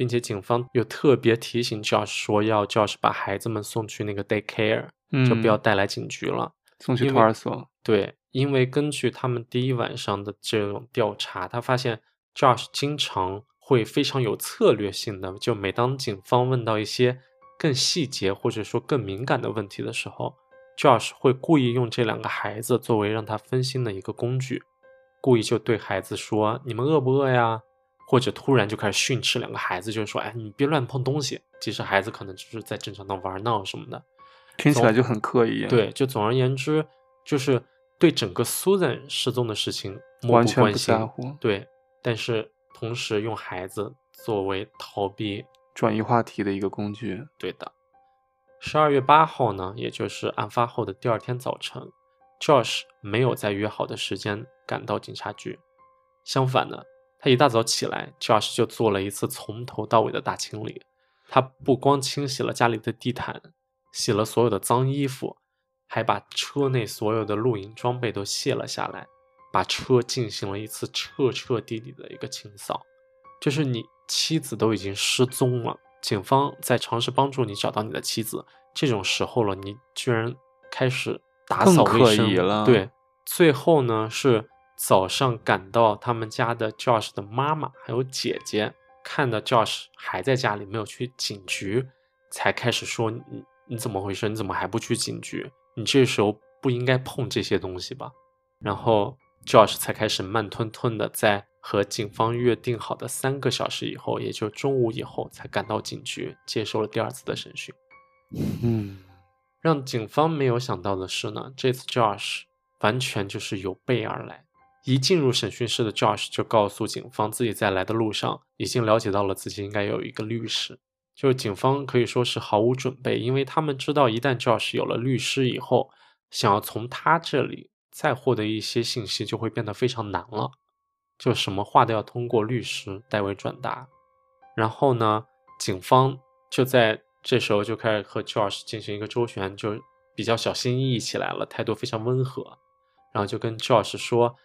并且警方又特别提醒 Josh 说要 Josh 把孩子们送去那个 daycare，嗯，就不要带来警局了。送去托儿所。对，因为根据他们第一晚上的这种调查，他发现 Josh 经常会非常有策略性的，就每当警方问到一些更细节或者说更敏感的问题的时候，Josh 会故意用这两个孩子作为让他分心的一个工具，故意就对孩子说：“你们饿不饿呀？”或者突然就开始训斥两个孩子，就是说：“哎，你别乱碰东西。”其实孩子可能就是在正常的玩闹什么的。听起来就很刻意。，对，就总而言之，就是对整个 Susan 失踪的事情漠完全不不关心在乎，对，但是同时用孩子作为逃避，转移话题的一个工具。对的。十二月八号呢，也就是案发后的第二天早晨，Josh 没有在约好的时间赶到警察局，相反呢，他一大早起来，Josh 就做了一次从头到尾的大清理。他不光清洗了家里的地毯，洗了所有的脏衣服，还把车内所有的露营装备都卸了下来，把车进行了一次彻彻底底的一个清扫。就是你妻子都已经失踪了，警方在尝试帮助你找到你的妻子，这种时候了，你居然开始打扫卫生了对，最后呢是早上赶到他们家的 Josh 的妈妈还有姐姐，看到 Josh 还在家里没有去警局，才开始说你你怎么回事？你怎么还不去警局？你这时候不应该碰这些东西吧？然后 Josh 才开始慢吞吞的在和警方约定好的三个小时以后，也就中午以后，才赶到警局接受了第二次的审讯。嗯，让警方没有想到的是呢，这次 Josh 完全就是有备而来。一进入审讯室的 Josh 就告诉警方，自己在来的路上已经了解到了自己应该有一个律师。就是警方可以说是毫无准备，因为他们知道一旦 Josh 有了律师以后，想要从他这里再获得一些信息就会变得非常难了。就什么话都要通过律师代为转达。然后呢，警方就在这时候就开始和 Josh 进行一个周旋，就比较小心翼翼起来了，态度非常温和。然后就跟 Josh 说：“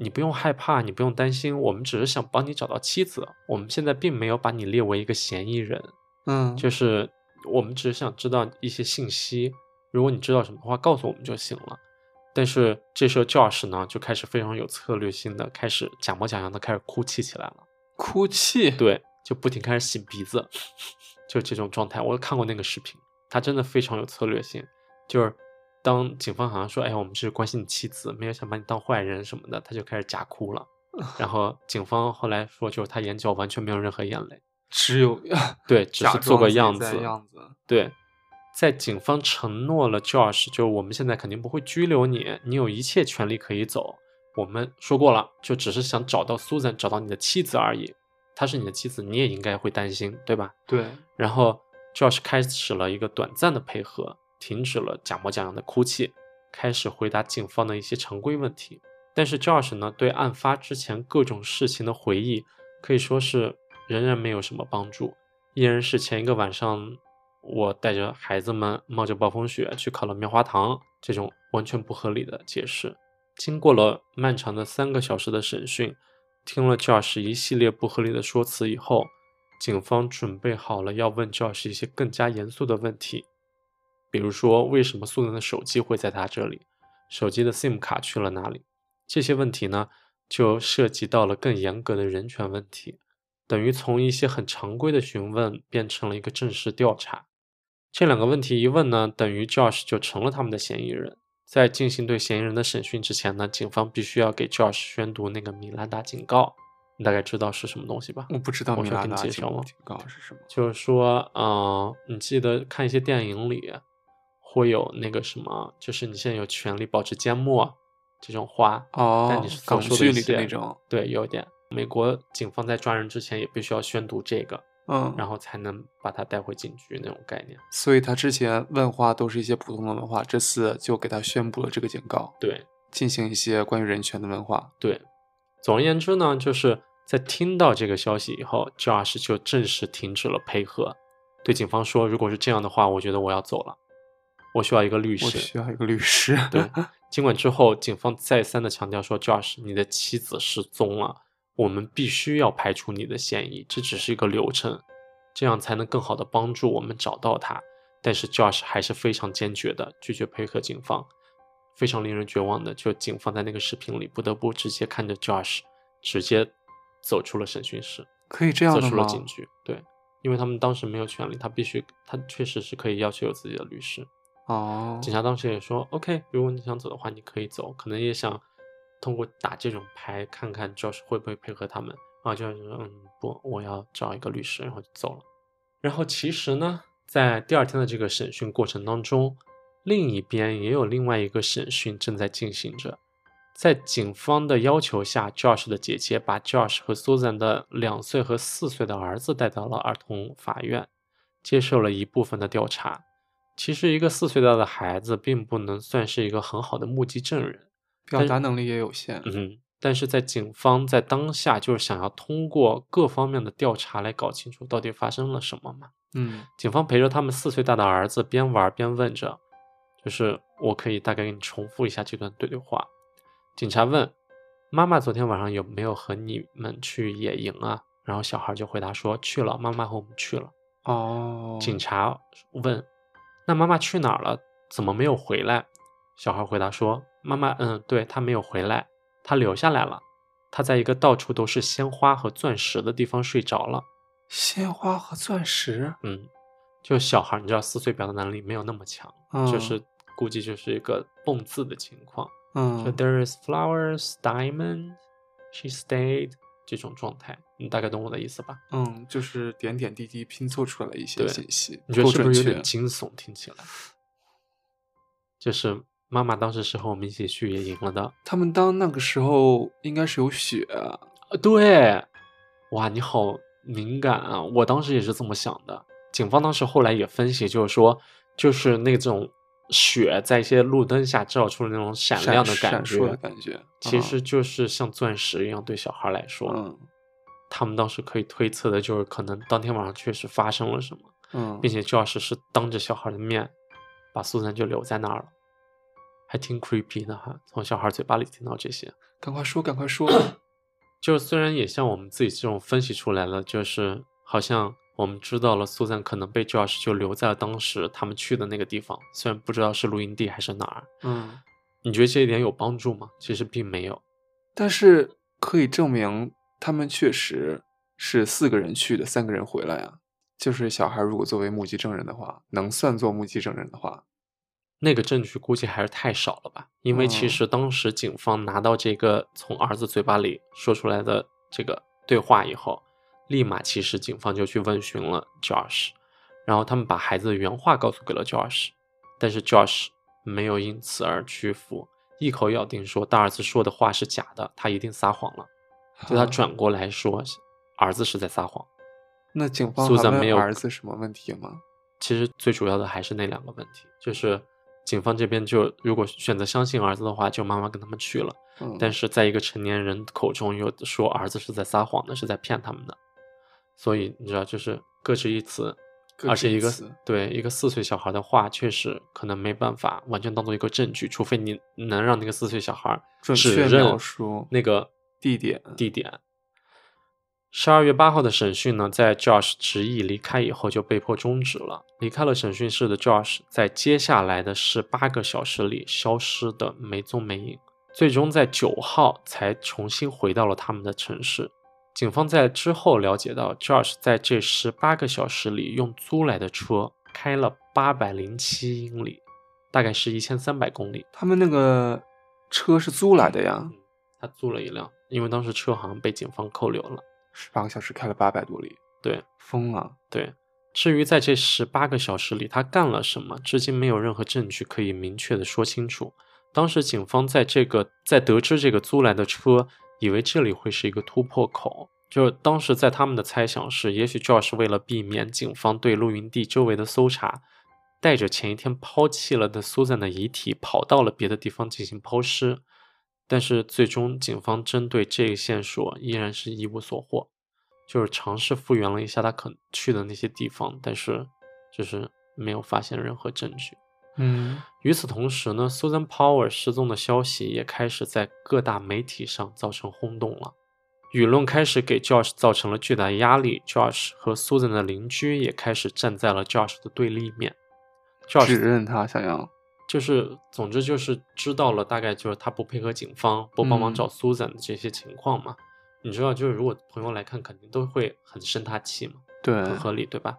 你不用害怕，你不用担心，我们只是想帮你找到妻子，我们现在并没有把你列为一个嫌疑人，嗯，就是我们只是想知道一些信息，如果你知道什么的话，告诉我们就行了。”但是这时候 Josh 呢，就开始非常有策略性的开始假模假样的开始哭泣起来了。哭泣。对，就不停开始擤鼻子，就这种状态。我看过那个视频，他真的非常有策略性。就是当警方好像说：“哎，我们是关心你妻子，没有想把你当坏人什么的”，他就开始假哭了。然后警方后来说，就是他眼角完全没有任何眼泪，只有 对，只是做个样子。样子。对，在警方承诺了 Josh，就是我们现在肯定不会拘留你，你有一切权利可以走。我们说过了，就只是想找到 Susan，找到你的妻子而已。她是你的妻子，你也应该会担心，对吧？对，然后 Josh 开始了一个短暂的配合，停止了假模假样的哭泣，开始回答警方的一些常规问题。但是 Josh 呢，对案发之前各种事情的回忆可以说是仍然没有什么帮助，依然是前一个晚上我带着孩子们冒着暴风雪去烤了棉花糖这种完全不合理的解释。经过了漫长的三个小时的审讯，听了 Josh 一系列不合理的说辞以后，警方准备好了要问 Josh 一些更加严肃的问题，比如说为什么素能的手机会在他这里，手机的 SIM 卡去了哪里？这些问题呢，就涉及到了更严格的人权问题，等于从一些很常规的询问变成了一个正式调查。这两个问题一问呢，等于 Josh 就成了他们的嫌疑人。在进行对嫌疑人的审讯之前呢，警方必须要给 Josh 宣读那个米兰达警告。你大概知道是什么东西吧？我不知道米兰达警告是什么。就是说，嗯、你记得看一些电影里，会有那个什么，就是你现在有权利保持缄默这种话，但哦你，是港说的一剧里的那种，对，有点。美国警方在抓人之前也必须要宣读这个，嗯，然后才能把他带回警局那种概念。所以他之前问话都是一些普通的问话，这次就给他宣布了这个警告，对进行一些关于人权的问话。对，总而言之呢，就是在听到这个消息以后，Josh 就正式停止了配合，对警方说：“如果是这样的话，我觉得我要走了，我需要一个律师我。”需要一个律师。对，尽管之后警方再三的强调说，Josh，你的妻子失踪了，我们必须要排除你的嫌疑，这只是一个流程，这样才能更好的帮助我们找到他。但是 Josh 还是非常坚决的拒绝配合警方，非常令人绝望的，就警方在那个视频里不得不直接看着 Josh 直接走出了审讯室，可以这样走？出了警局。对，因为他们当时没有权利，他必须，他确实是可以要求有自己的律师。哦，警察当时也说，OK，如果你想走的话，你可以走，可能也想通过打这种牌看看 Josh 会不会配合他们。然后就是说，嗯，不，我要找一个律师，然后就走了。然后其实呢，在第二天的这个审讯过程当中，另一边也有另外一个审讯正在进行着。在警方的要求下，Josh 的姐姐把 Josh 和 Susan 的两岁和四岁的儿子带到了儿童法院，接受了一部分的调查。其实，一个四岁大的孩子并不能算是一个很好的目击证人，表达能力也有限。嗯，但是在警方在当下就是想要通过各方面的调查来搞清楚到底发生了什么嘛。嗯警方陪着他们四岁大的儿子边玩边问着，就是我可以大概给你重复一下这段对对话。警察问：“妈妈昨天晚上有没有和你们去野营啊？”然后小孩就回答说：“去了，妈妈和我们去了。”哦，警察问：“那妈妈去哪儿了？怎么没有回来？”小孩回答说：“妈妈，嗯，对，她没有回来，她留下来了。她在一个到处都是鲜花和钻石的地方睡着了。鲜花和钻石，嗯，就小孩，你知道四岁表达能力没有那么强，就嗯是估计就是一个蹦字的情况。就嗯 There is flowers, diamond, she stayed 这种状态，你大概懂我的意思吧？嗯，就是点点滴滴拼凑出来的一些信息，你觉得是不是有点确惊悚？听起来，就是妈妈当时是和我们一起去野营了的。他们当那个时候应该是有雪，啊，对，哇，你好敏感啊！我当时也是这么想的。警方当时后来也分析，就是说，就是那种雪在一些路灯下照出了那种闪亮的感闪的觉，感觉，其实就是像钻石一样，对小孩来说，嗯他们当时可以推测的就是，可能当天晚上确实发生了什么，嗯，并且 Josh 是当着小孩的面把苏珊就留在那儿了，还挺 creepy 的哈。从小孩嘴巴里听到这些，赶快说，赶快说，就是虽然也像我们自己这种分析出来了，就是好像我们知道了苏珊可能被 Josh 就留在了当时他们去的那个地方，虽然不知道是露营地还是哪儿。嗯，你觉得这一点有帮助吗？其实并没有。但是可以证明他们确实是四个人去的，三个人回来啊。就是小孩如果作为目击证人的话，能算作目击证人的话，那个证据估计还是太少了吧？因为其哦实当时警方拿到这个从儿子嘴巴里说出来的这个对话以后，立马其实警方就去问询了 Josh，然后他们把孩子的原话告诉给了 Josh，但是 Josh 没有因此而屈服，一口咬定说大儿子说的话是假的，他一定撒谎了，就他啊转过来说儿子是在撒谎。那警方还苏珊没有问儿子什么问题吗？其实最主要的还是那两个问题，就是警方这边就如果选择相信儿子的话，就妈妈跟他们去了。嗯，但是在一个成年人口中又说儿子是在撒谎的，是在骗他们的，所以你知道，就是各执一词，各而且一个对一个四岁小孩的话，确实可能没办法完全当做一个证据，除非你能让那个四岁小孩准指确描认述那个地点地点。十二月八号的审讯呢，在 Josh 执意离开以后就被迫终止了。离开了审讯室的 Josh，在接下来的十八个小时里消失的没踪没影，最终在九号才重新回到了他们的城市。警方在之后了解到，Josh 在这十八个小时里用租来的车开了八百零七英里，大概是一千三百公里。他们那个车是租来的呀嗯，，他租了一辆，因为当时车好像被警方扣留了。十八个小时开了八百多里，对，疯了。对，至于在这十八个小时里他干了什么，至今没有任何证据可以明确的说清楚。当时警方在这个在得知这个租来的车，以为这里会是一个突破口。就是当时在他们的猜想是，也许 Josh 为了避免警方对露营地周围的搜查，带着前一天抛弃了的 Susan 的遗体跑到了别的地方进行抛尸。但是最终，警方针对这个线索依然是一无所获，就是尝试复原了一下他可去的那些地方，但是就是没有发现任何证据。嗯，与此同时呢，Susan Power 失踪的消息也开始在各大媒体上造成轰动了。舆论开始给 Josh 造成了巨大压力，Josh 和 Susan 的邻居也开始站在了 Josh 的对立面。指 Josh 认他想要，就是，总之就是知道了，大概就是他不配合警方，不帮忙嗯找 Susan 的这些情况嘛。你知道，就是如果朋友来看，肯定都会很生他气嘛，对，不合理，对吧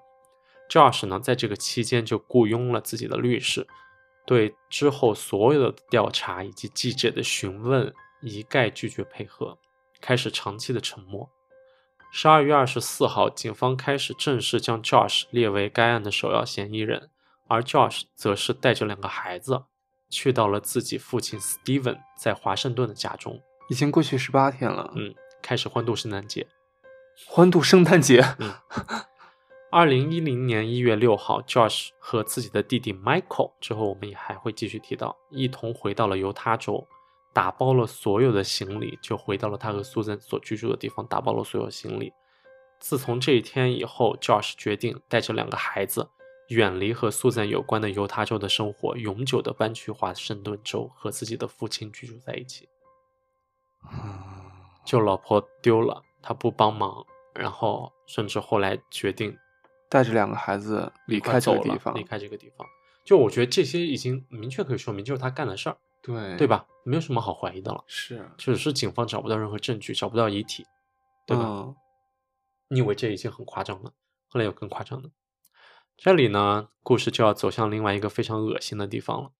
？Josh 呢，在这个期间就雇佣了自己的律师，对之后所有的调查以及记者的询问一概拒绝配合，开始长期的沉默。十二月二十四号，警方开始正式将 Josh 列为该案的首要嫌疑人，而 Josh 则是带着两个孩子去到了自己父亲 Steven 在华盛顿的家中，已经过去十八天了，嗯，开始欢度圣诞节。欢度圣诞节，二零一零年一月六号，Josh 和自己的弟弟 Michael，之后我们也还会继续提到，一同回到了犹他州，打包了所有的行李，就回到了他和 Susan 所居住的地方，打包了所有行李。自从这一天以后，Josh 决定带着两个孩子，远离和 Susan 有关的犹他州的生活，永久的搬去华盛顿州，和自己的父亲居住在一起。就老婆丢了，他不帮忙，然后甚至后来决定带着两个孩子离开这个地方，离开这个地方。就我觉得这些已经明确可以说明，就是他干的事儿，对对？吧？没有什么好怀疑的了，是，只是警方找不到任何证据，找不到遗体，对吧？嗯你以为这已经很夸张了，后来有更夸张的。这里呢，故事就要走向另外一个非常恶心的地方了。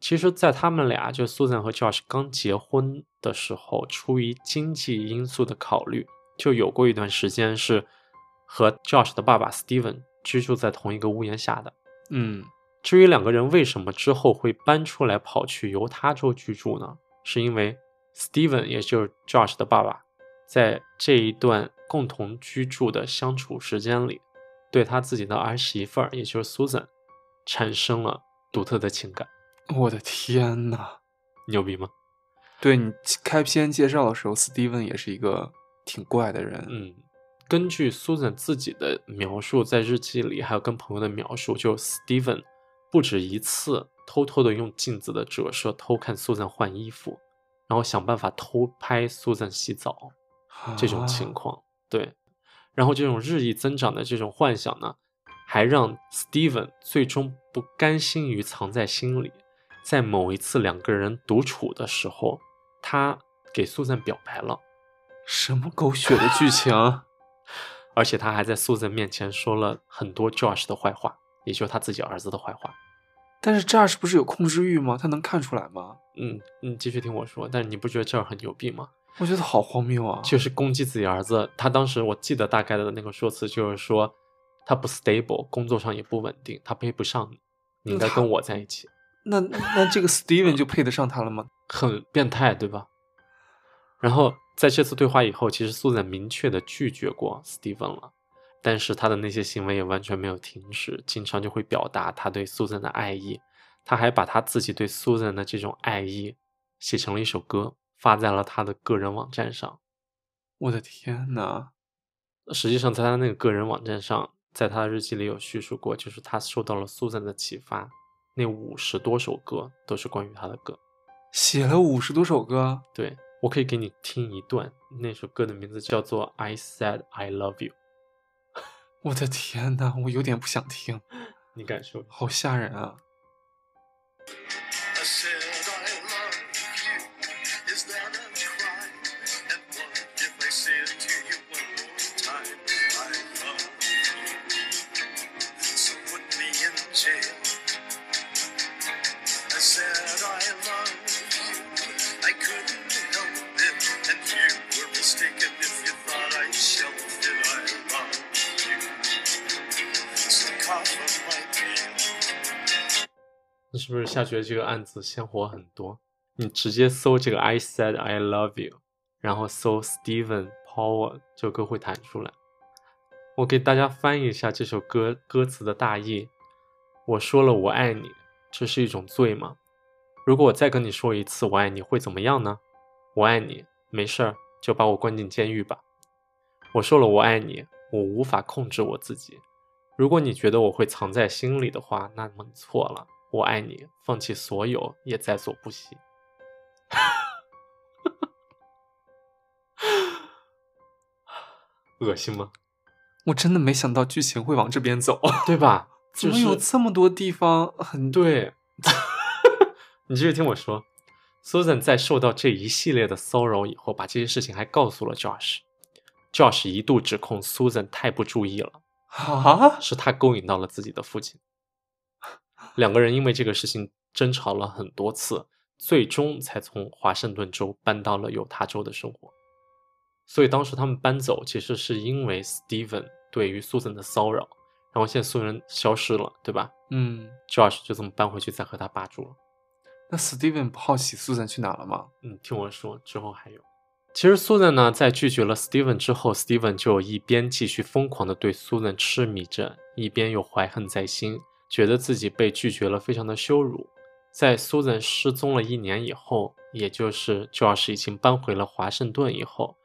其实，在他们俩就 Susan 和 Josh 刚结婚的时候，出于经济因素的考虑，就有过一段时间是和 Josh 的爸爸 Steven 居住在同一个屋檐下的。嗯至于两个人为什么之后会搬出来跑去犹他州居住呢？是因为 Steven 也就是 Josh 的爸爸，在这一段共同居住的相处时间里，对他自己的儿媳妇儿，也就是 Susan，产生了独特的情感。我的天呐！牛逼吗？对你开篇介绍的时候，Steven 也是一个挺怪的人，嗯，根据 Susan 自己的描述，在日记里还有跟朋友的描述，就 Steven 不止一次偷偷的用镜子的折射偷看 Susan 换衣服，然后想办法偷拍 Susan 洗澡这种情啊况。对，然后这种日益增长的这种幻想呢，还让 Steven 最终不甘心于藏在心里，在某一次两个人独处的时候，他给 Susan 表白了。什么狗血的剧情？而且他还在 Susan 面前说了很多 Josh 的坏话，也就是他自己儿子的坏话。但是 Josh 不是有控制欲吗？他能看出来吗？嗯，你继续听我说，但是你不觉得这儿很牛逼吗？我觉得好荒谬啊！就是攻击自己儿子。他当时我记得大概的那个说辞就是说，他不 stable，工作上也不稳定，他配不上你，你应该跟我在一起。那那这个 Steven 就配得上他了吗？很变态，对吧？然后在这次对话以后，其实苏珊明确的拒绝过 Steven 了，但是他的那些行为也完全没有停止，经常就会表达他对苏珊的爱意。他还把他自己对苏珊的这种爱意写成了一首歌，发在了他的个人网站上。我的天呐！实际上，在他那个个人网站上，在他的日记里有叙述过，就是他受到了苏珊的启发，那五十多首歌都是关于他的歌。写了五十多首歌，对我可以给你听一段，那首歌的名字叫做《I Said I Love You》，我的天呐，我有点不想听，你感受。好吓人啊！是不是下觉得这个案子鲜活很多？你直接搜这个 “I said I love you”，然后搜 Steven Power，这首歌会弹出来。我给大家翻译一下这首歌歌词的大意：我说了我爱你，这是一种罪吗？如果我再跟你说一次我爱你，会怎么样呢？我爱你，没事儿，就把我关进监狱吧。我说了我爱你，我无法控制我自己。如果你觉得我会藏在心里的话，那么你错了。我爱你，放弃所有也在所不惜。恶心吗？我真的没想到剧情会往这边走，对吧？怎么有这么多地方很对，你继续听我说。Susan 在受到这一系列的骚扰以后，把这些事情还告诉了 Josh。Josh 一度指控 Susan 太不注意了，啊？是他勾引到了自己的父亲。两个人因为这个事情争吵了很多次，最终才从华盛顿州搬到了犹他州的生活。所以当时他们搬走，其实是因为 Steven 对于 Susan 的骚扰，然后现在 Susan 消失了，对吧嗯，？Josh 就这么搬回去，再和他爸住了。那 Steven 不好奇 Susan 去哪了吗？嗯，听我说，之后还有。其实 Susan 呢，在拒绝了 Steven 之后，Steven 就一边继续疯狂的对 Susan 痴迷着，一边又怀恨在心，觉得自己被拒绝了，非常的羞辱。在 Susan 失踪了一年以后，也就是 Josh 已经搬回了华盛顿以后，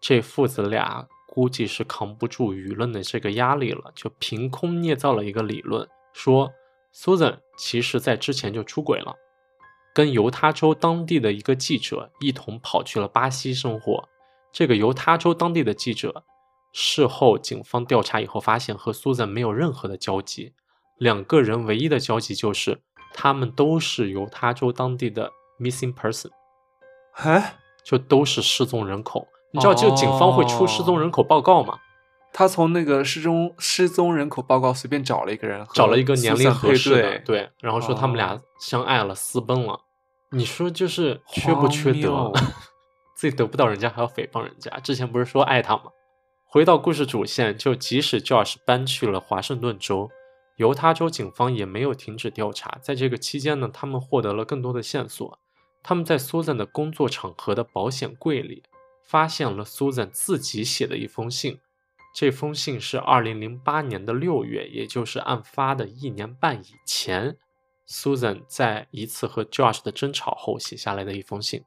这父子俩估计是扛不住舆论的这个压力了，就凭空捏造了一个理论，说 Susan 其实在之前就出轨了。跟犹他州当地的一个记者一同跑去了巴西生活。这个犹他州当地的记者事后警方调查以后发现和 Susan 没有任何的交集，两个人唯一的交集就是他们都是犹他州当地的 missing person，哎，就都是失踪人口。你知道，就警方会出失踪人口报告吗？他从那个失踪失踪人口报告随便找了一个人找了一个年龄合适的，对，然后说他们俩哦相爱了，私奔了。你说就是缺不缺德？自己得不到人家还要诽谤人家，之前不是说爱他吗？回到故事主线，就即使 Josh 搬去了华盛顿州，犹他州警方也没有停止调查。在这个期间呢，他们获得了更多的线索。他们在 Susan 的工作场合的保险柜里发现了 Susan 自己写的一封信。这封信是2008年的六月，也就是案发的一年半以前，Susan 在一次和 Josh 的争吵后写下来的一封信。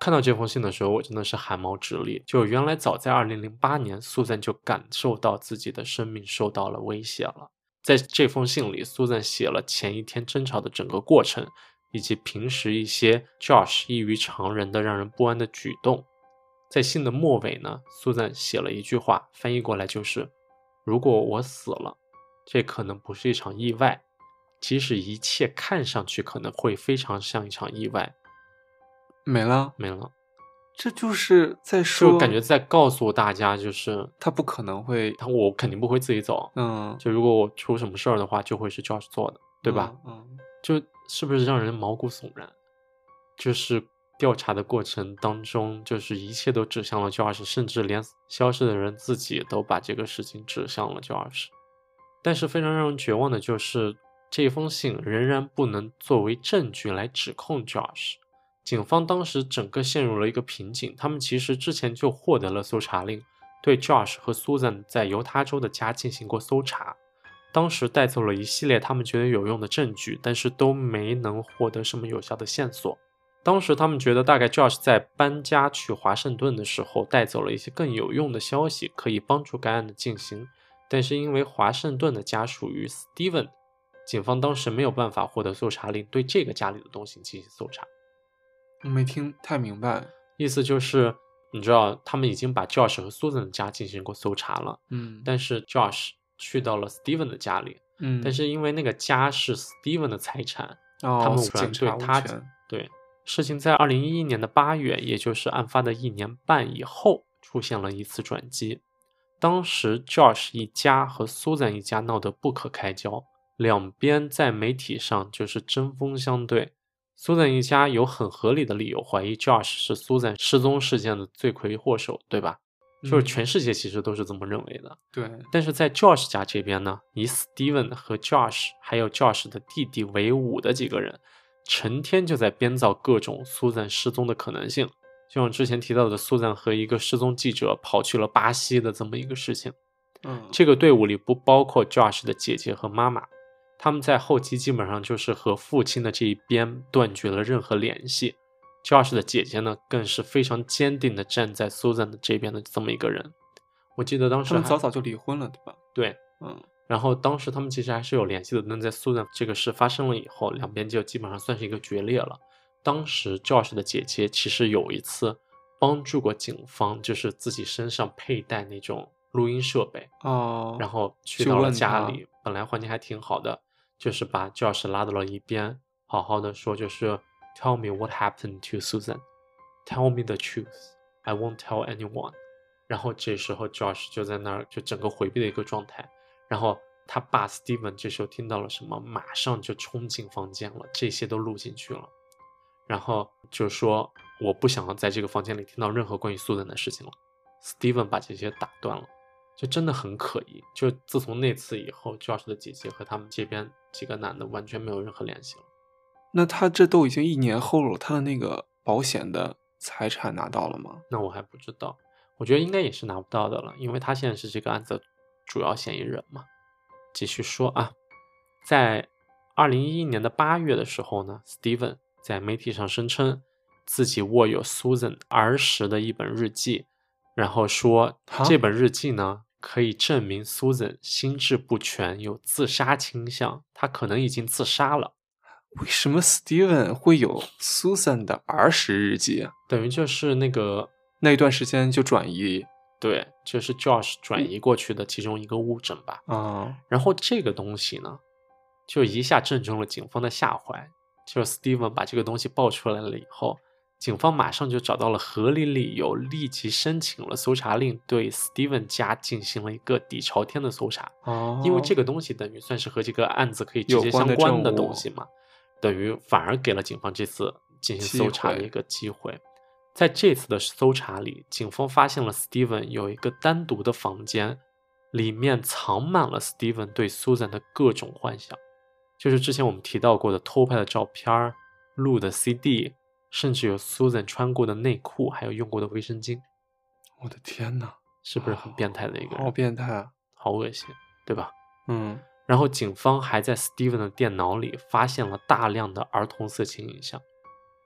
看到这封信的时候，我真的是汗毛直立。就原来早在2008年，Susan 就感受到自己的生命受到了威胁了。在这封信里，Susan 写了前一天争吵的整个过程，以及平时一些 Josh 异于常人的让人不安的举动。在信的末尾呢，苏赞写了一句话，翻译过来就是：“如果我死了，这可能不是一场意外，即使一切看上去可能会非常像一场意外。没了”，没了，这就是在说，就感觉在告诉大家，就是他不可能会，他我肯定不会自己走，嗯，就如果我出什么事儿的话，就会是 Josh 做的，对吧？嗯？嗯，就是不是让人毛骨悚然？就是调查的过程当中，就是一切都指向了 Josh，甚至连消失的人自己都把这个事情指向了 Josh。但是非常让人绝望的就是，这封信仍然不能作为证据来指控 Josh。警方当时整个陷入了一个瓶颈，他们其实之前就获得了搜查令，对 Josh 和 Susan 在犹他州的家进行过搜查。当时带走了一系列他们觉得有用的证据，但是都没能获得什么有效的线索。当时他们觉得大概 Josh 在搬家去华盛顿的时候带走了一些更有用的消息，可以帮助该案的进行。但是因为华盛顿的家属于 Steven，警方当时没有办法获得搜查令，对这个家里的东西进行搜查。我没听太明白，意思就是，你知道他们已经把 Josh 和 Susan 的家进行过搜查了，嗯，但是 Josh 去到了 Steven 的家里，嗯，但是因为那个家是 Steven 的财产，哦，他们无检权对他权对，事情在二零一一年的八月，也就是案发的一年半以后，出现了一次转机。当时 Josh 一家和 Susan 一家闹得不可开交，两边在媒体上就是针锋相对。Susan 一家有很合理的理由怀疑 Josh 是 Susan 失踪事件的罪魁祸首，对吧？就是嗯全世界其实都是这么认为的。对，但是在 Josh 家这边呢，以 Steven 和 Josh 还有 Josh 的弟弟为伍的几个人，成天就在编造各种 Susan 失踪的可能性，就像之前提到的 Susan 和一个失踪记者跑去了巴西的这么一个事情。嗯，这个队伍里不包括 Josh 的姐姐和妈妈，他们在后期基本上就是和父亲的这一边断绝了任何联系。Josh 的姐姐呢，更是非常坚定地站在 Susan 的这边的这么一个人。我记得当时他们早早就离婚了，对吧？对，嗯然后当时他们其实还是有联系的，但在 Susan 这个事发生了以后，两边就基本上算是一个决裂了。当时 Josh 的姐姐其实有一次帮助过警方，就是自己身上佩戴那种录音设备，哦，然后去到了家里，本来环境还挺好的，就是把 Josh 拉到了一边，好好的说，就是 Tell me what happened to Susan, Tell me the truth, I won't tell anyone。然后这时候 Josh 就在那儿就整个回避的一个状态，然后他爸 Steven 这时候听到了什么，马上就冲进房间了，这些都录进去了，然后就说我不想要在这个房间里听到任何关于 Susan 的事情了。Steven 把这些打断了。就真的很可疑。就自从那次以后，Josh 的姐姐和他们这边几个男的完全没有任何联系了。那他这都已经一年后了，他的那个保险的财产拿到了吗？那我还不知道，我觉得应该也是拿不到的了，因为他现在是这个案子的主要嫌疑人嘛。继续说啊，在二零一一年的八月的时候呢，Steven 在媒体上声称自己握有 Susan 儿时的一本日记，然后说这本日记呢可以证明 Susan 心智不全，有自杀倾向，她可能已经自杀了。为什么 Steven 会有 Susan 的儿时日记？等于就是那个那一段时间就转移对，就是 Josh 转移过去的其中一个物证吧。啊、然后这个东西呢，就一下正中了警方的下怀。就是 Steven 把这个东西爆出来了以后，警方马上就找到了合理理由，立即申请了搜查令，对 Steven 家进行了一个底朝天的搜查。哦，因为这个东西等于算是和这个案子可以直接相关的东西嘛，等于反而给了警方这次进行搜查的一个机会。在这次的搜查里，警方发现了 Steven 有一个单独的房间，里面藏满了 Steven 对 Susan 的各种幻想，就是之前我们提到过的偷拍的照片儿、录的 CD，甚至有 Susan 穿过的内裤，还有用过的卫生巾，我的天呐，是不是很变态的一个人？好变态啊！好恶心，对吧？嗯，然后警方还在 Steven 的电脑里发现了大量的儿童色情影像，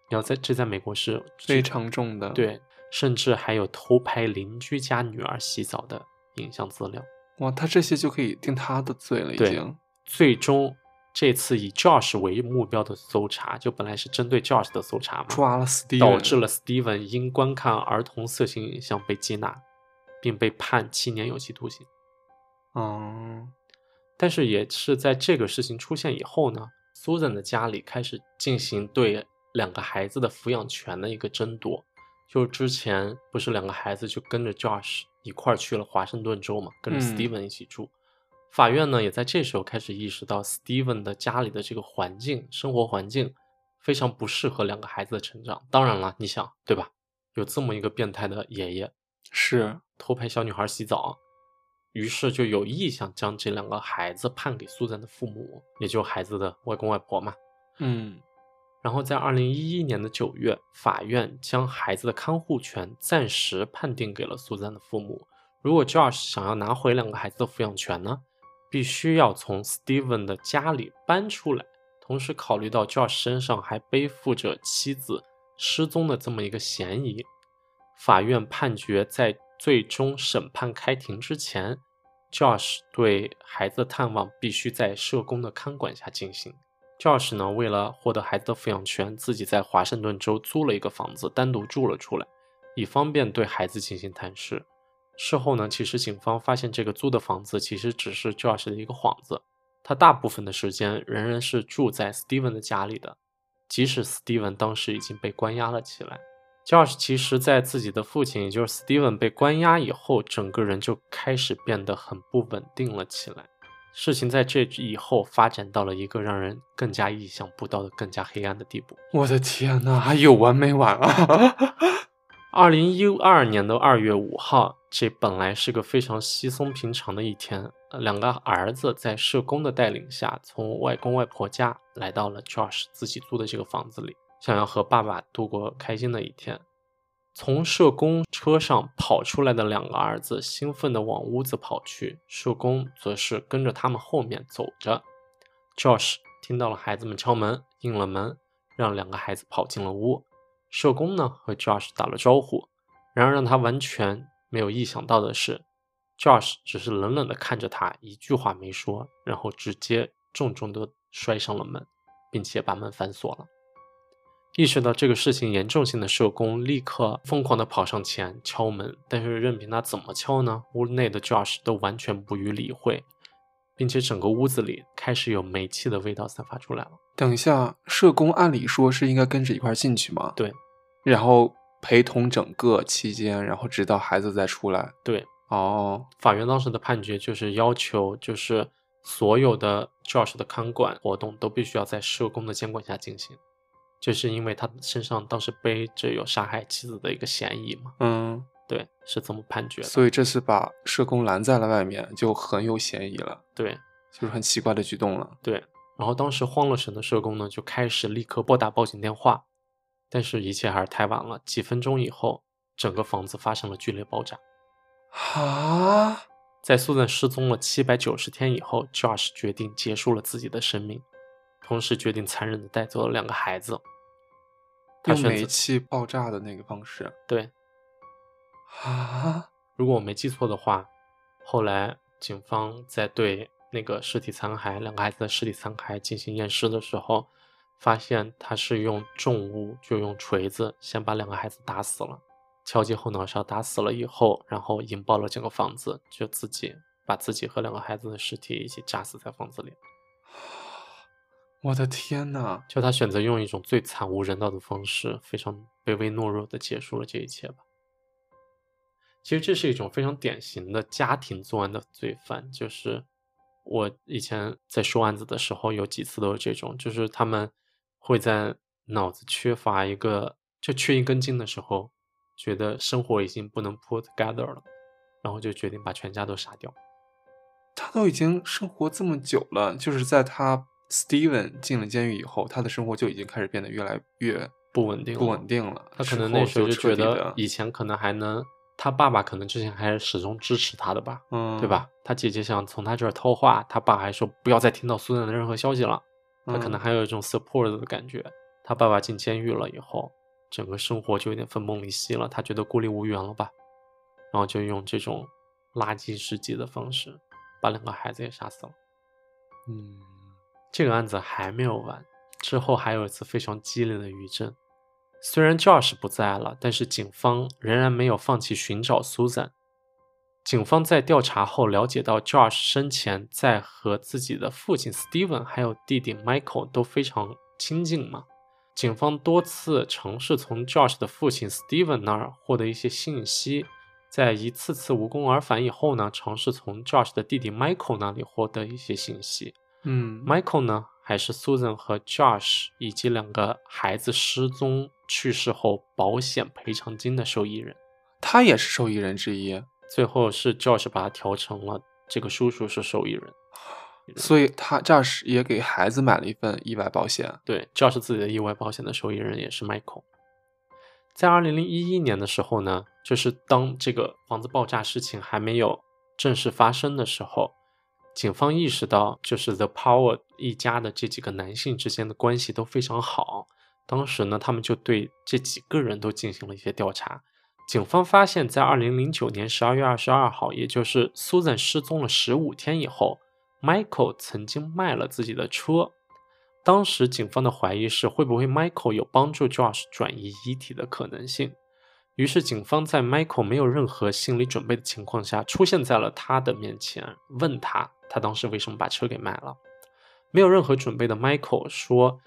然后在这在美国是非常重的。，对，甚至还有偷拍邻居家女儿洗澡的影像资料。哇，他这些就可以定他的罪了，已对经。最终这次以 Josh 为目标的搜查，就本来是针对 Josh 的搜查嘛，抓了 Steven，导致了 Steven 因观看儿童色情影像被缉拿，并被判七年有期徒刑。嗯，但是也是在这个事情出现以后呢，Susan 的家里开始进行对两个孩子的抚养权的一个争夺。就是之前不是两个孩子就跟着 Josh 一块儿去了华盛顿州嘛，跟着嗯 Steven 一起住。法院呢也在这时候开始意识到 Steven 的家里的这个环境、生活环境非常不适合两个孩子的成长。当然了，你想对吧？有这么一个变态的爷爷，是，偷拍小女孩洗澡，于是就有意想将这两个孩子判给苏珊的父母，也就孩子的外公外婆嘛。嗯，然后在二零一一年的九月，法院将孩子的看护权暂时判定给了苏珊的父母。如果 Josh 想要拿回两个孩子的抚养权呢，必须要从 Steven 的家里搬出来。同时，考虑到 Josh 身上还背负着妻子失踪的这么一个嫌疑，法院判决在最终审判开庭之前，Josh 对孩子的探望必须在社工的看管下进行。Josh 呢，为了获得孩子的抚养权，自己在华盛顿州租了一个房子，单独住了出来，以方便对孩子进行探视。事后呢，其实警方发现这个租的房子其实只是 Josh 的一个幌子，他大部分的时间仍然是住在 Steven 的家里的，即使 Steven 当时已经被关押了起来。Josh 其实，在自己的父亲，也就是 Steven 被关押以后，整个人就开始变得很不稳定了起来。事情在这以后发展到了一个让人更加意想不到的、更加黑暗的地步。我的天呐，还有完没完啊？二零一二年的二月五号这本来是个非常稀松平常的一天，两个儿子在社工的带领下，从外公外婆家来到了 Josh 自己租的这个房子里，想要和爸爸度过开心的一天。从社工车上跑出来的两个儿子兴奋地往屋子跑去，社工则是跟着他们后面走着。Josh 听到了孩子们敲门，应了门，让两个孩子跑进了屋。社工呢和 Josh 打了招呼，然而让他完全没有意想到的是，Josh 只是冷冷地看着他，一句话没说，然后直接重重地摔上了门，并且把门反锁了。意识到这个事情严重性的社工立刻疯狂地跑上前敲门，但是任凭他怎么敲呢，屋内的 Josh 都完全不予理会，并且整个屋子里开始有煤气的味道散发出来了。等一下，社工按理说是应该跟着一块儿进去吗？对，然后陪同整个期间，然后直到孩子再出来。对，哦，法院当时的判决就是要求，就是所有的 Josh 的看管活动都必须要在社工的监管下进行，就是因为他身上当时背着有杀害妻子的一个嫌疑嘛。嗯，对，是这么判决的。所以这次把社工拦在了外面，就很有嫌疑了，对就是很奇怪的举动了。对，然后当时慌了神的社工呢，就开始立刻拨打报警电话，但是一切还是太晚了。几分钟以后，整个房子发生了剧烈爆炸。啊，在苏赞失踪了七百九十天以后，Josh 决定结束了自己的生命，同时决定残忍的带走了两个孩子。他用煤选择气爆炸的那个方式对，啊，如果我没记错的话，后来警方在对那个尸体残骸、两个孩子的尸体残骸进行验尸的时候，发现他是用重物，就用锤子先把两个孩子打死了，敲击后脑勺打死了以后，然后引爆了整个房子，就自己把自己和两个孩子的尸体一起炸死在房子里。我的天呐，就他选择用一种最惨无人道的方式，非常卑微懦弱的结束了这一切吧。其实这是一种非常典型的家庭作案的罪犯，就是我以前在说案子的时候，有几次都是这种，就是他们会在脑子缺乏一个就缺一根筋的时候，觉得生活已经不能 put together 了，然后就决定把全家都杀掉。他都已经生活这么久了，就是在他 Steven 进了监狱以后，他的生活就已经开始变得越来越不稳定了不稳定了。他可能那时候就觉得以前可能还能，他爸爸可能之前还是始终支持他的吧，嗯，对吧？他姐姐想从他这儿偷话，他爸还说不要再听到苏珊的任何消息了，他可能嗯还有一种 support 的感觉。他爸爸进监狱了以后，整个生活就有点分崩离析了，他觉得孤立无援了吧，然后就用这种垃圾世界的方式把两个孩子也杀死了。嗯，这个案子还没有完，之后还有一次非常激烈的余震。虽然 Josh 不在了，但是警方仍然没有放弃寻找 Susan。警方在调查后了解到，Josh 生前在和自己的父亲 Steven 还有弟弟 Michael 都非常亲近嘛。警方多次尝试从 Josh 的父亲 Steven 那儿获得一些信息，在一次次无功而返以后呢，尝试从 Josh 的弟弟 Michael 那里获得一些信息。嗯 Michael 呢，还是 Susan 和 Josh 以及两个孩子失踪去世后保险赔偿金的受益人。他也是受益人之一，最后是 Josh 把他调成了这个叔叔是受益人。所以他 Josh 也给孩子买了一份意外保险。对，Josh 自己的意外保险的受益人也是 Michael。在二零零一一年的时候呢，就是当这个房子爆炸事情还没有正式发生的时候，警方意识到，就是 The Power 一家的这几个男性之间的关系都非常好。当时呢，他们就对这几个人都进行了一些调查。警方发现，在二零零九年十二月二十二号，也就是 Susan 失踪了十五天以后，Michael 曾经卖了自己的车。当时警方的怀疑是会不会 Michael 有帮助 Josh 转移遗体的可能性。于是，警方在 Michael 没有任何心理准备的情况下，出现在了他的面前，问他他当时为什么把车给卖了。没有任何准备的 Michael 说，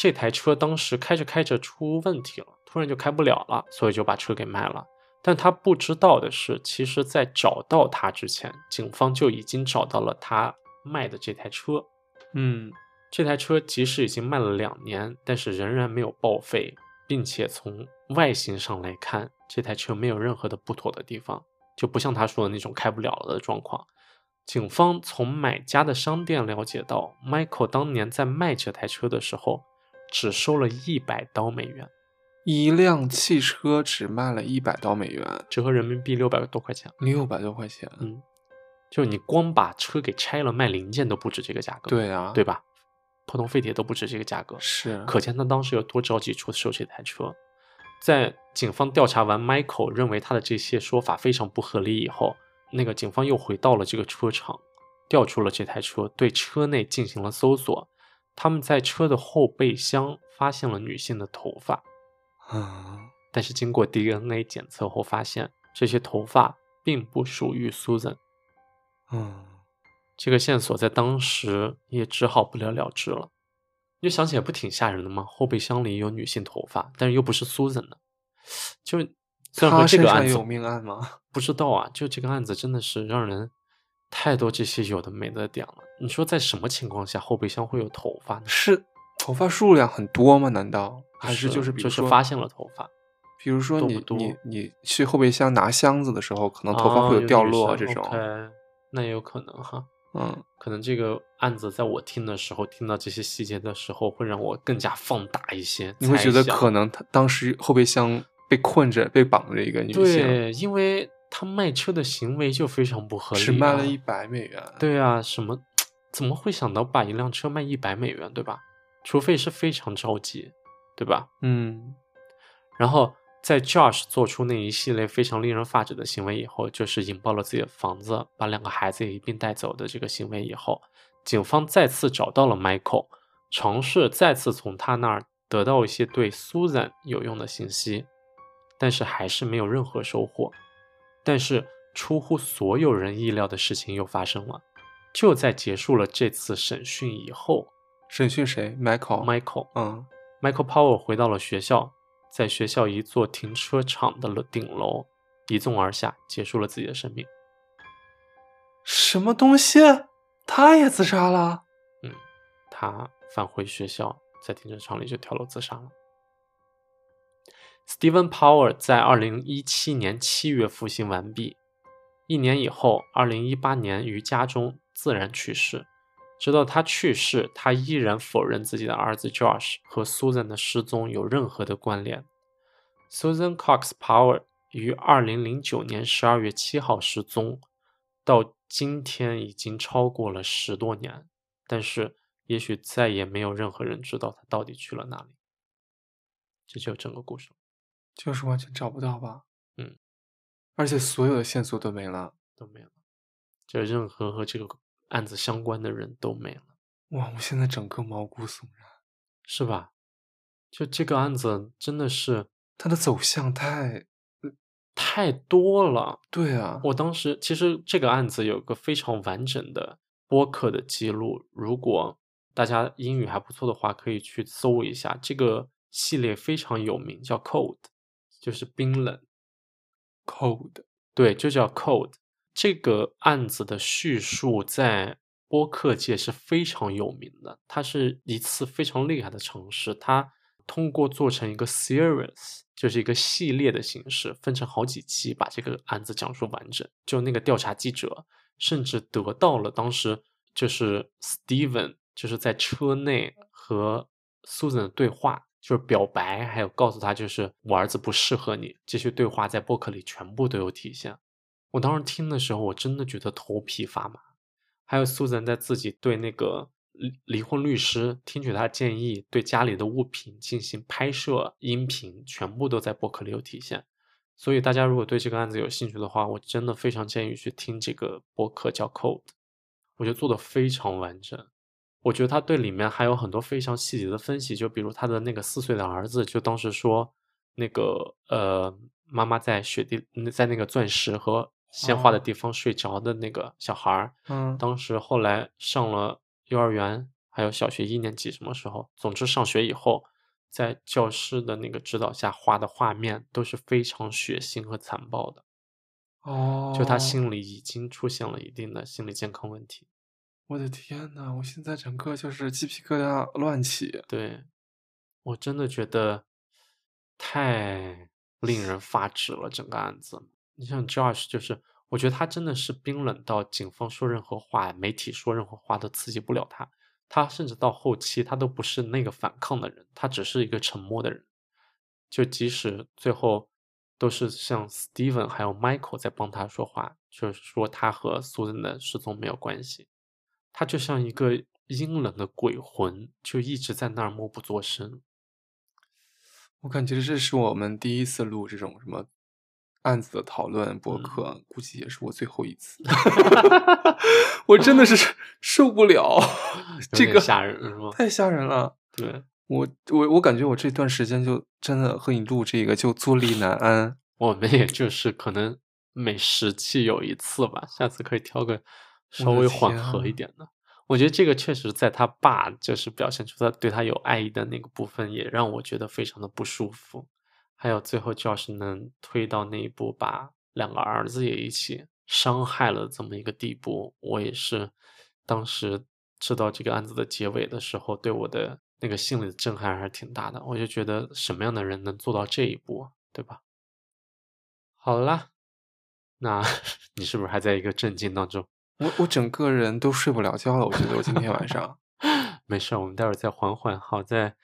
这台车当时开着开着出问题了，突然就开不了了，所以就把车给卖了。但他不知道的是，其实在找到他之前，警方就已经找到了他卖的这台车。嗯这台车即使已经卖了两年，但是仍然没有报废，并且从外形上来看，这台车没有任何的不妥的地方。就不像他说的那种开不了了的状况。警方从买家的商店了解到，Michael 当年在卖这台车的时候，只收了一百刀美元，一辆汽车只卖了一百刀美元，折合人民币六百多块钱。六百多块钱。嗯，就你光把车给拆了卖零件都不止这个价格，对啊，对吧？普通废铁都不止这个价格，是。可见他当时有多着急出售这台车。在警方调查完 Michael 认为他的这些说法非常不合理以后，那个警方又回到了这个车厂，调出了这台车，对车内进行了搜索。他们在车的后备箱发现了女性的头发，啊，但是经过 DNA 检测后发现，这些头发并不属于 Susan。嗯，这个线索在当时也只好不了了之了。你就想起来不挺吓人的吗？后备箱里有女性头发，但是又不是 Susan 的，就虽然说他身这个案子上有命案吗？不知道啊，就这个案子真的是让人太多这些有的没的点了。你说在什么情况下后备箱会有头发呢？是头发数量很多吗？难道还是就是比如说就是发现了头发？比如说你你你去后备箱拿箱子的时候，可能头发会啊有掉落这种。那也有可能哈。嗯，可能这个案子在我听的时候，听到这些细节的时候，会让我更加放大一些。你会觉得可能他当时后备箱被困着、被绑着一个女性，对，因为他卖车的行为就非常不合理、啊，只卖了一百美元。对啊，什么怎么会想到把一辆车卖一百美元，对吧？除非是非常着急，对吧？嗯，然后在 Josh 做出那一系列非常令人发指的行为以后，就是引爆了自己的房子，把两个孩子也一并带走的这个行为以后，警方再次找到了 Michael，尝试再次从他那儿得到一些对 Susan 有用的信息，但是还是没有任何收获。但是出乎所有人意料的事情又发生了，就在结束了这次审讯以后审讯谁？Michael。，Michael 嗯，Michael Powell 回到了学校，在学校一座停车场的顶楼一纵而下，结束了自己的生命。什么东西？他也自杀了？嗯，他返回学校，在停车场里就跳楼自杀了。Steven Power 在二零一七年七月服刑完毕，一年以后，二零一八年于家中自然去世。直到他去世，他依然否认自己的儿子 Josh 和 Susan 的失踪有任何的关联。Susan Cox Power 于二零零九年十二月七号失踪，到今天已经超过了十多年，但是也许再也没有任何人知道他到底去了哪里。这就整个故事就是完全找不到吧？嗯，而且所有的线索都没了。都没了，就任何和这个案子相关的人都没了，哇，我现在整个毛骨悚然。是吧？就这个案子真的是它的走向太……太多了。对啊，我当时其实这个案子有个非常完整的播客的记录，如果大家英语还不错的话，可以去搜一下。这个系列非常有名，叫 Code，就是冰冷。，cold，对，就叫 cold。这个案子的叙述在播客界是非常有名的，它是一次非常厉害的尝试。它通过做成一个 series，就是一个系列的形式，分成好几期，把这个案子讲述完整。就那个调查记者，甚至得到了当时就是 Steven 就是在车内和 Susan 的对话，就是表白，还有告诉他就是我儿子不适合你，这些对话在播客里全部都有体现。我当时听的时候，我真的觉得头皮发麻。还有 Susan 在自己对那个离离婚律师听取他的建议，对家里的物品进行拍摄音频，全部都在播客里有体现。所以大家如果对这个案子有兴趣的话，我真的非常建议去听这个播客叫 Code，我觉得做的非常完整。我觉得他对里面还有很多非常细节的分析，就比如他的那个四岁的儿子，就当时说那个呃妈妈在雪地在那个钻石和鲜花的哦地方睡着的那个小孩儿，嗯当时后来上了幼儿园，还有小学一年级，什么时候？总之上学以后，在教师的那个指导下画的画面都是非常血腥和残暴的，哦，就他心里已经出现了一定的心理健康问题。我的天呐，我现在整个就是鸡皮疙瘩乱起。对，我真的觉得太令人发指了，整个案子。你像 Josh，就是我觉得他真的是冰冷到警方说任何话，媒体说任何话都刺激不了他。他甚至到后期，他都不是那个反抗的人，他只是一个沉默的人。就即使最后都是像 Steven 还有 Michael 在帮他说话，就是说他和 Susan 的失踪没有关系，他就像一个阴冷的鬼魂，就一直在那儿默不作声。我感觉这是我们第一次录这种什么案子的讨论博嗯客，估计也是我最后一次。我真的是受不了，这个吓人是吗？太吓人了。对，我我我感觉我这段时间就真的和你录这个就坐立难安。我们也就是可能每十期有一次吧，下次可以挑个稍微缓和一点的。我觉得这个确实在他爸就是表现出他对他有爱意的那个部分，也让我觉得非常的不舒服。还有最后 Josh 能推到那一步，把两个儿子也一起伤害了这么一个地步，我也是当时知道这个案子的结尾的时候，对我的那个心理的震撼还是挺大的。我就觉得什么样的人能做到这一步啊，对吧？好啦，那 你是不是还在一个震惊当中？我我整个人都睡不了觉了，我觉得我今天晚上 没事儿，我们待会儿再缓缓。好在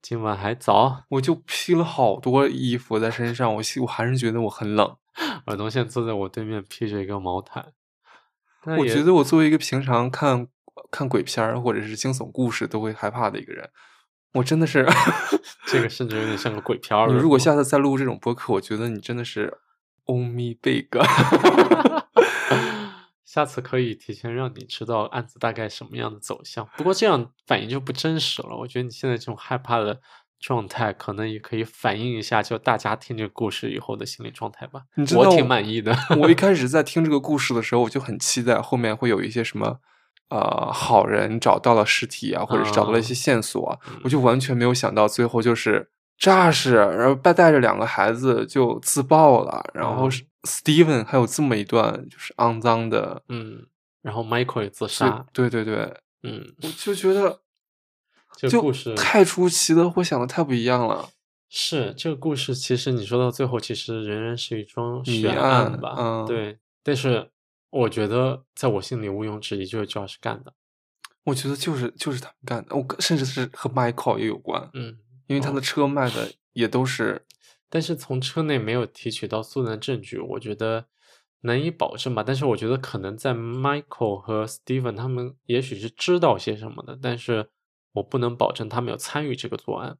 今晚还早，我就披了好多衣服在身上，我我还是觉得我很冷。耳东现在坐在我对面，披着一个毛毯。我觉得我作为一个平常看看鬼片儿或者是惊悚故事都会害怕的一个人，我真的是 这个甚至有点像个鬼片儿了。你如果下次再录这种播客，我觉得你真的是欧米贝格。下次可以提前让你知道案子大概什么样的走向。不过这样反应就不真实了。我觉得你现在这种害怕的状态，可能也可以反映一下，就大家听这个故事以后的心理状态吧。我挺你知道我满意的。我一开 始在听这个故事的时候，我就很期待后面会有一些什么，呃，好人找到了尸体啊，或者是找到了一些啊线索啊，嗯我就完全没有想到最后就是诈尸，然后带带着两个孩子就自爆了，然后 Steven 还有这么一段就是肮脏的嗯，然后 Michael 也自杀。对对对，嗯，我就觉得这个就故事太出奇了，和我想的太不一样了。是这个故事，其实你说到最后，其实仍然是一桩悬谜案案吧？嗯对，但是我觉得在我心里毋庸置疑，就是 Josh 干的。我觉得就是就是他们干的，我甚至是和 Michael 也有关，嗯，因为他的车卖的也都是但是从车内没有提取到素的证据，我觉得难以保证吧。但是我觉得可能在 Michael 和 Steven 他们也许是知道些什么的，但是我不能保证他们有参与这个作案。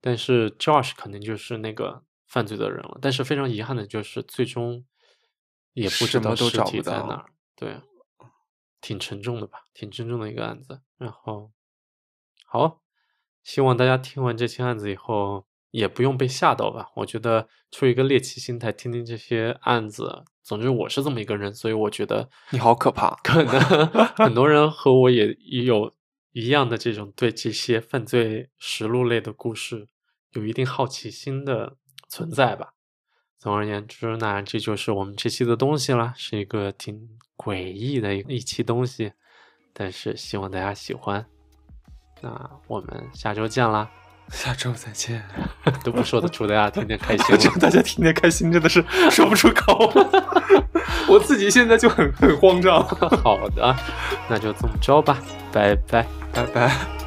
但是 Josh 肯定就是那个犯罪的人了。但是非常遗憾的就是，最终也不知道尸体在哪儿。对，挺沉重的吧，挺沉重的一个案子。然后，好，希望大家听完这期案子以后，也不用被吓到吧。我觉得出于一个猎奇心态，听听这些案子。总之，我是这么一个人，所以我觉得你好可怕可能 很多人和我也也有一样的这种对这些犯罪实录类的故事有一定好奇心的存在吧。总而言之，那这就是我们这期的东西啦，是一个挺诡异的一一期东西，但是希望大家喜欢。那我们下周见啦！下周再见。都不说的，祝 大家天天开心祝大家天天开心，真的是说不出口。我自己现在就很很慌张。好的，那就这么着吧，拜拜。拜拜。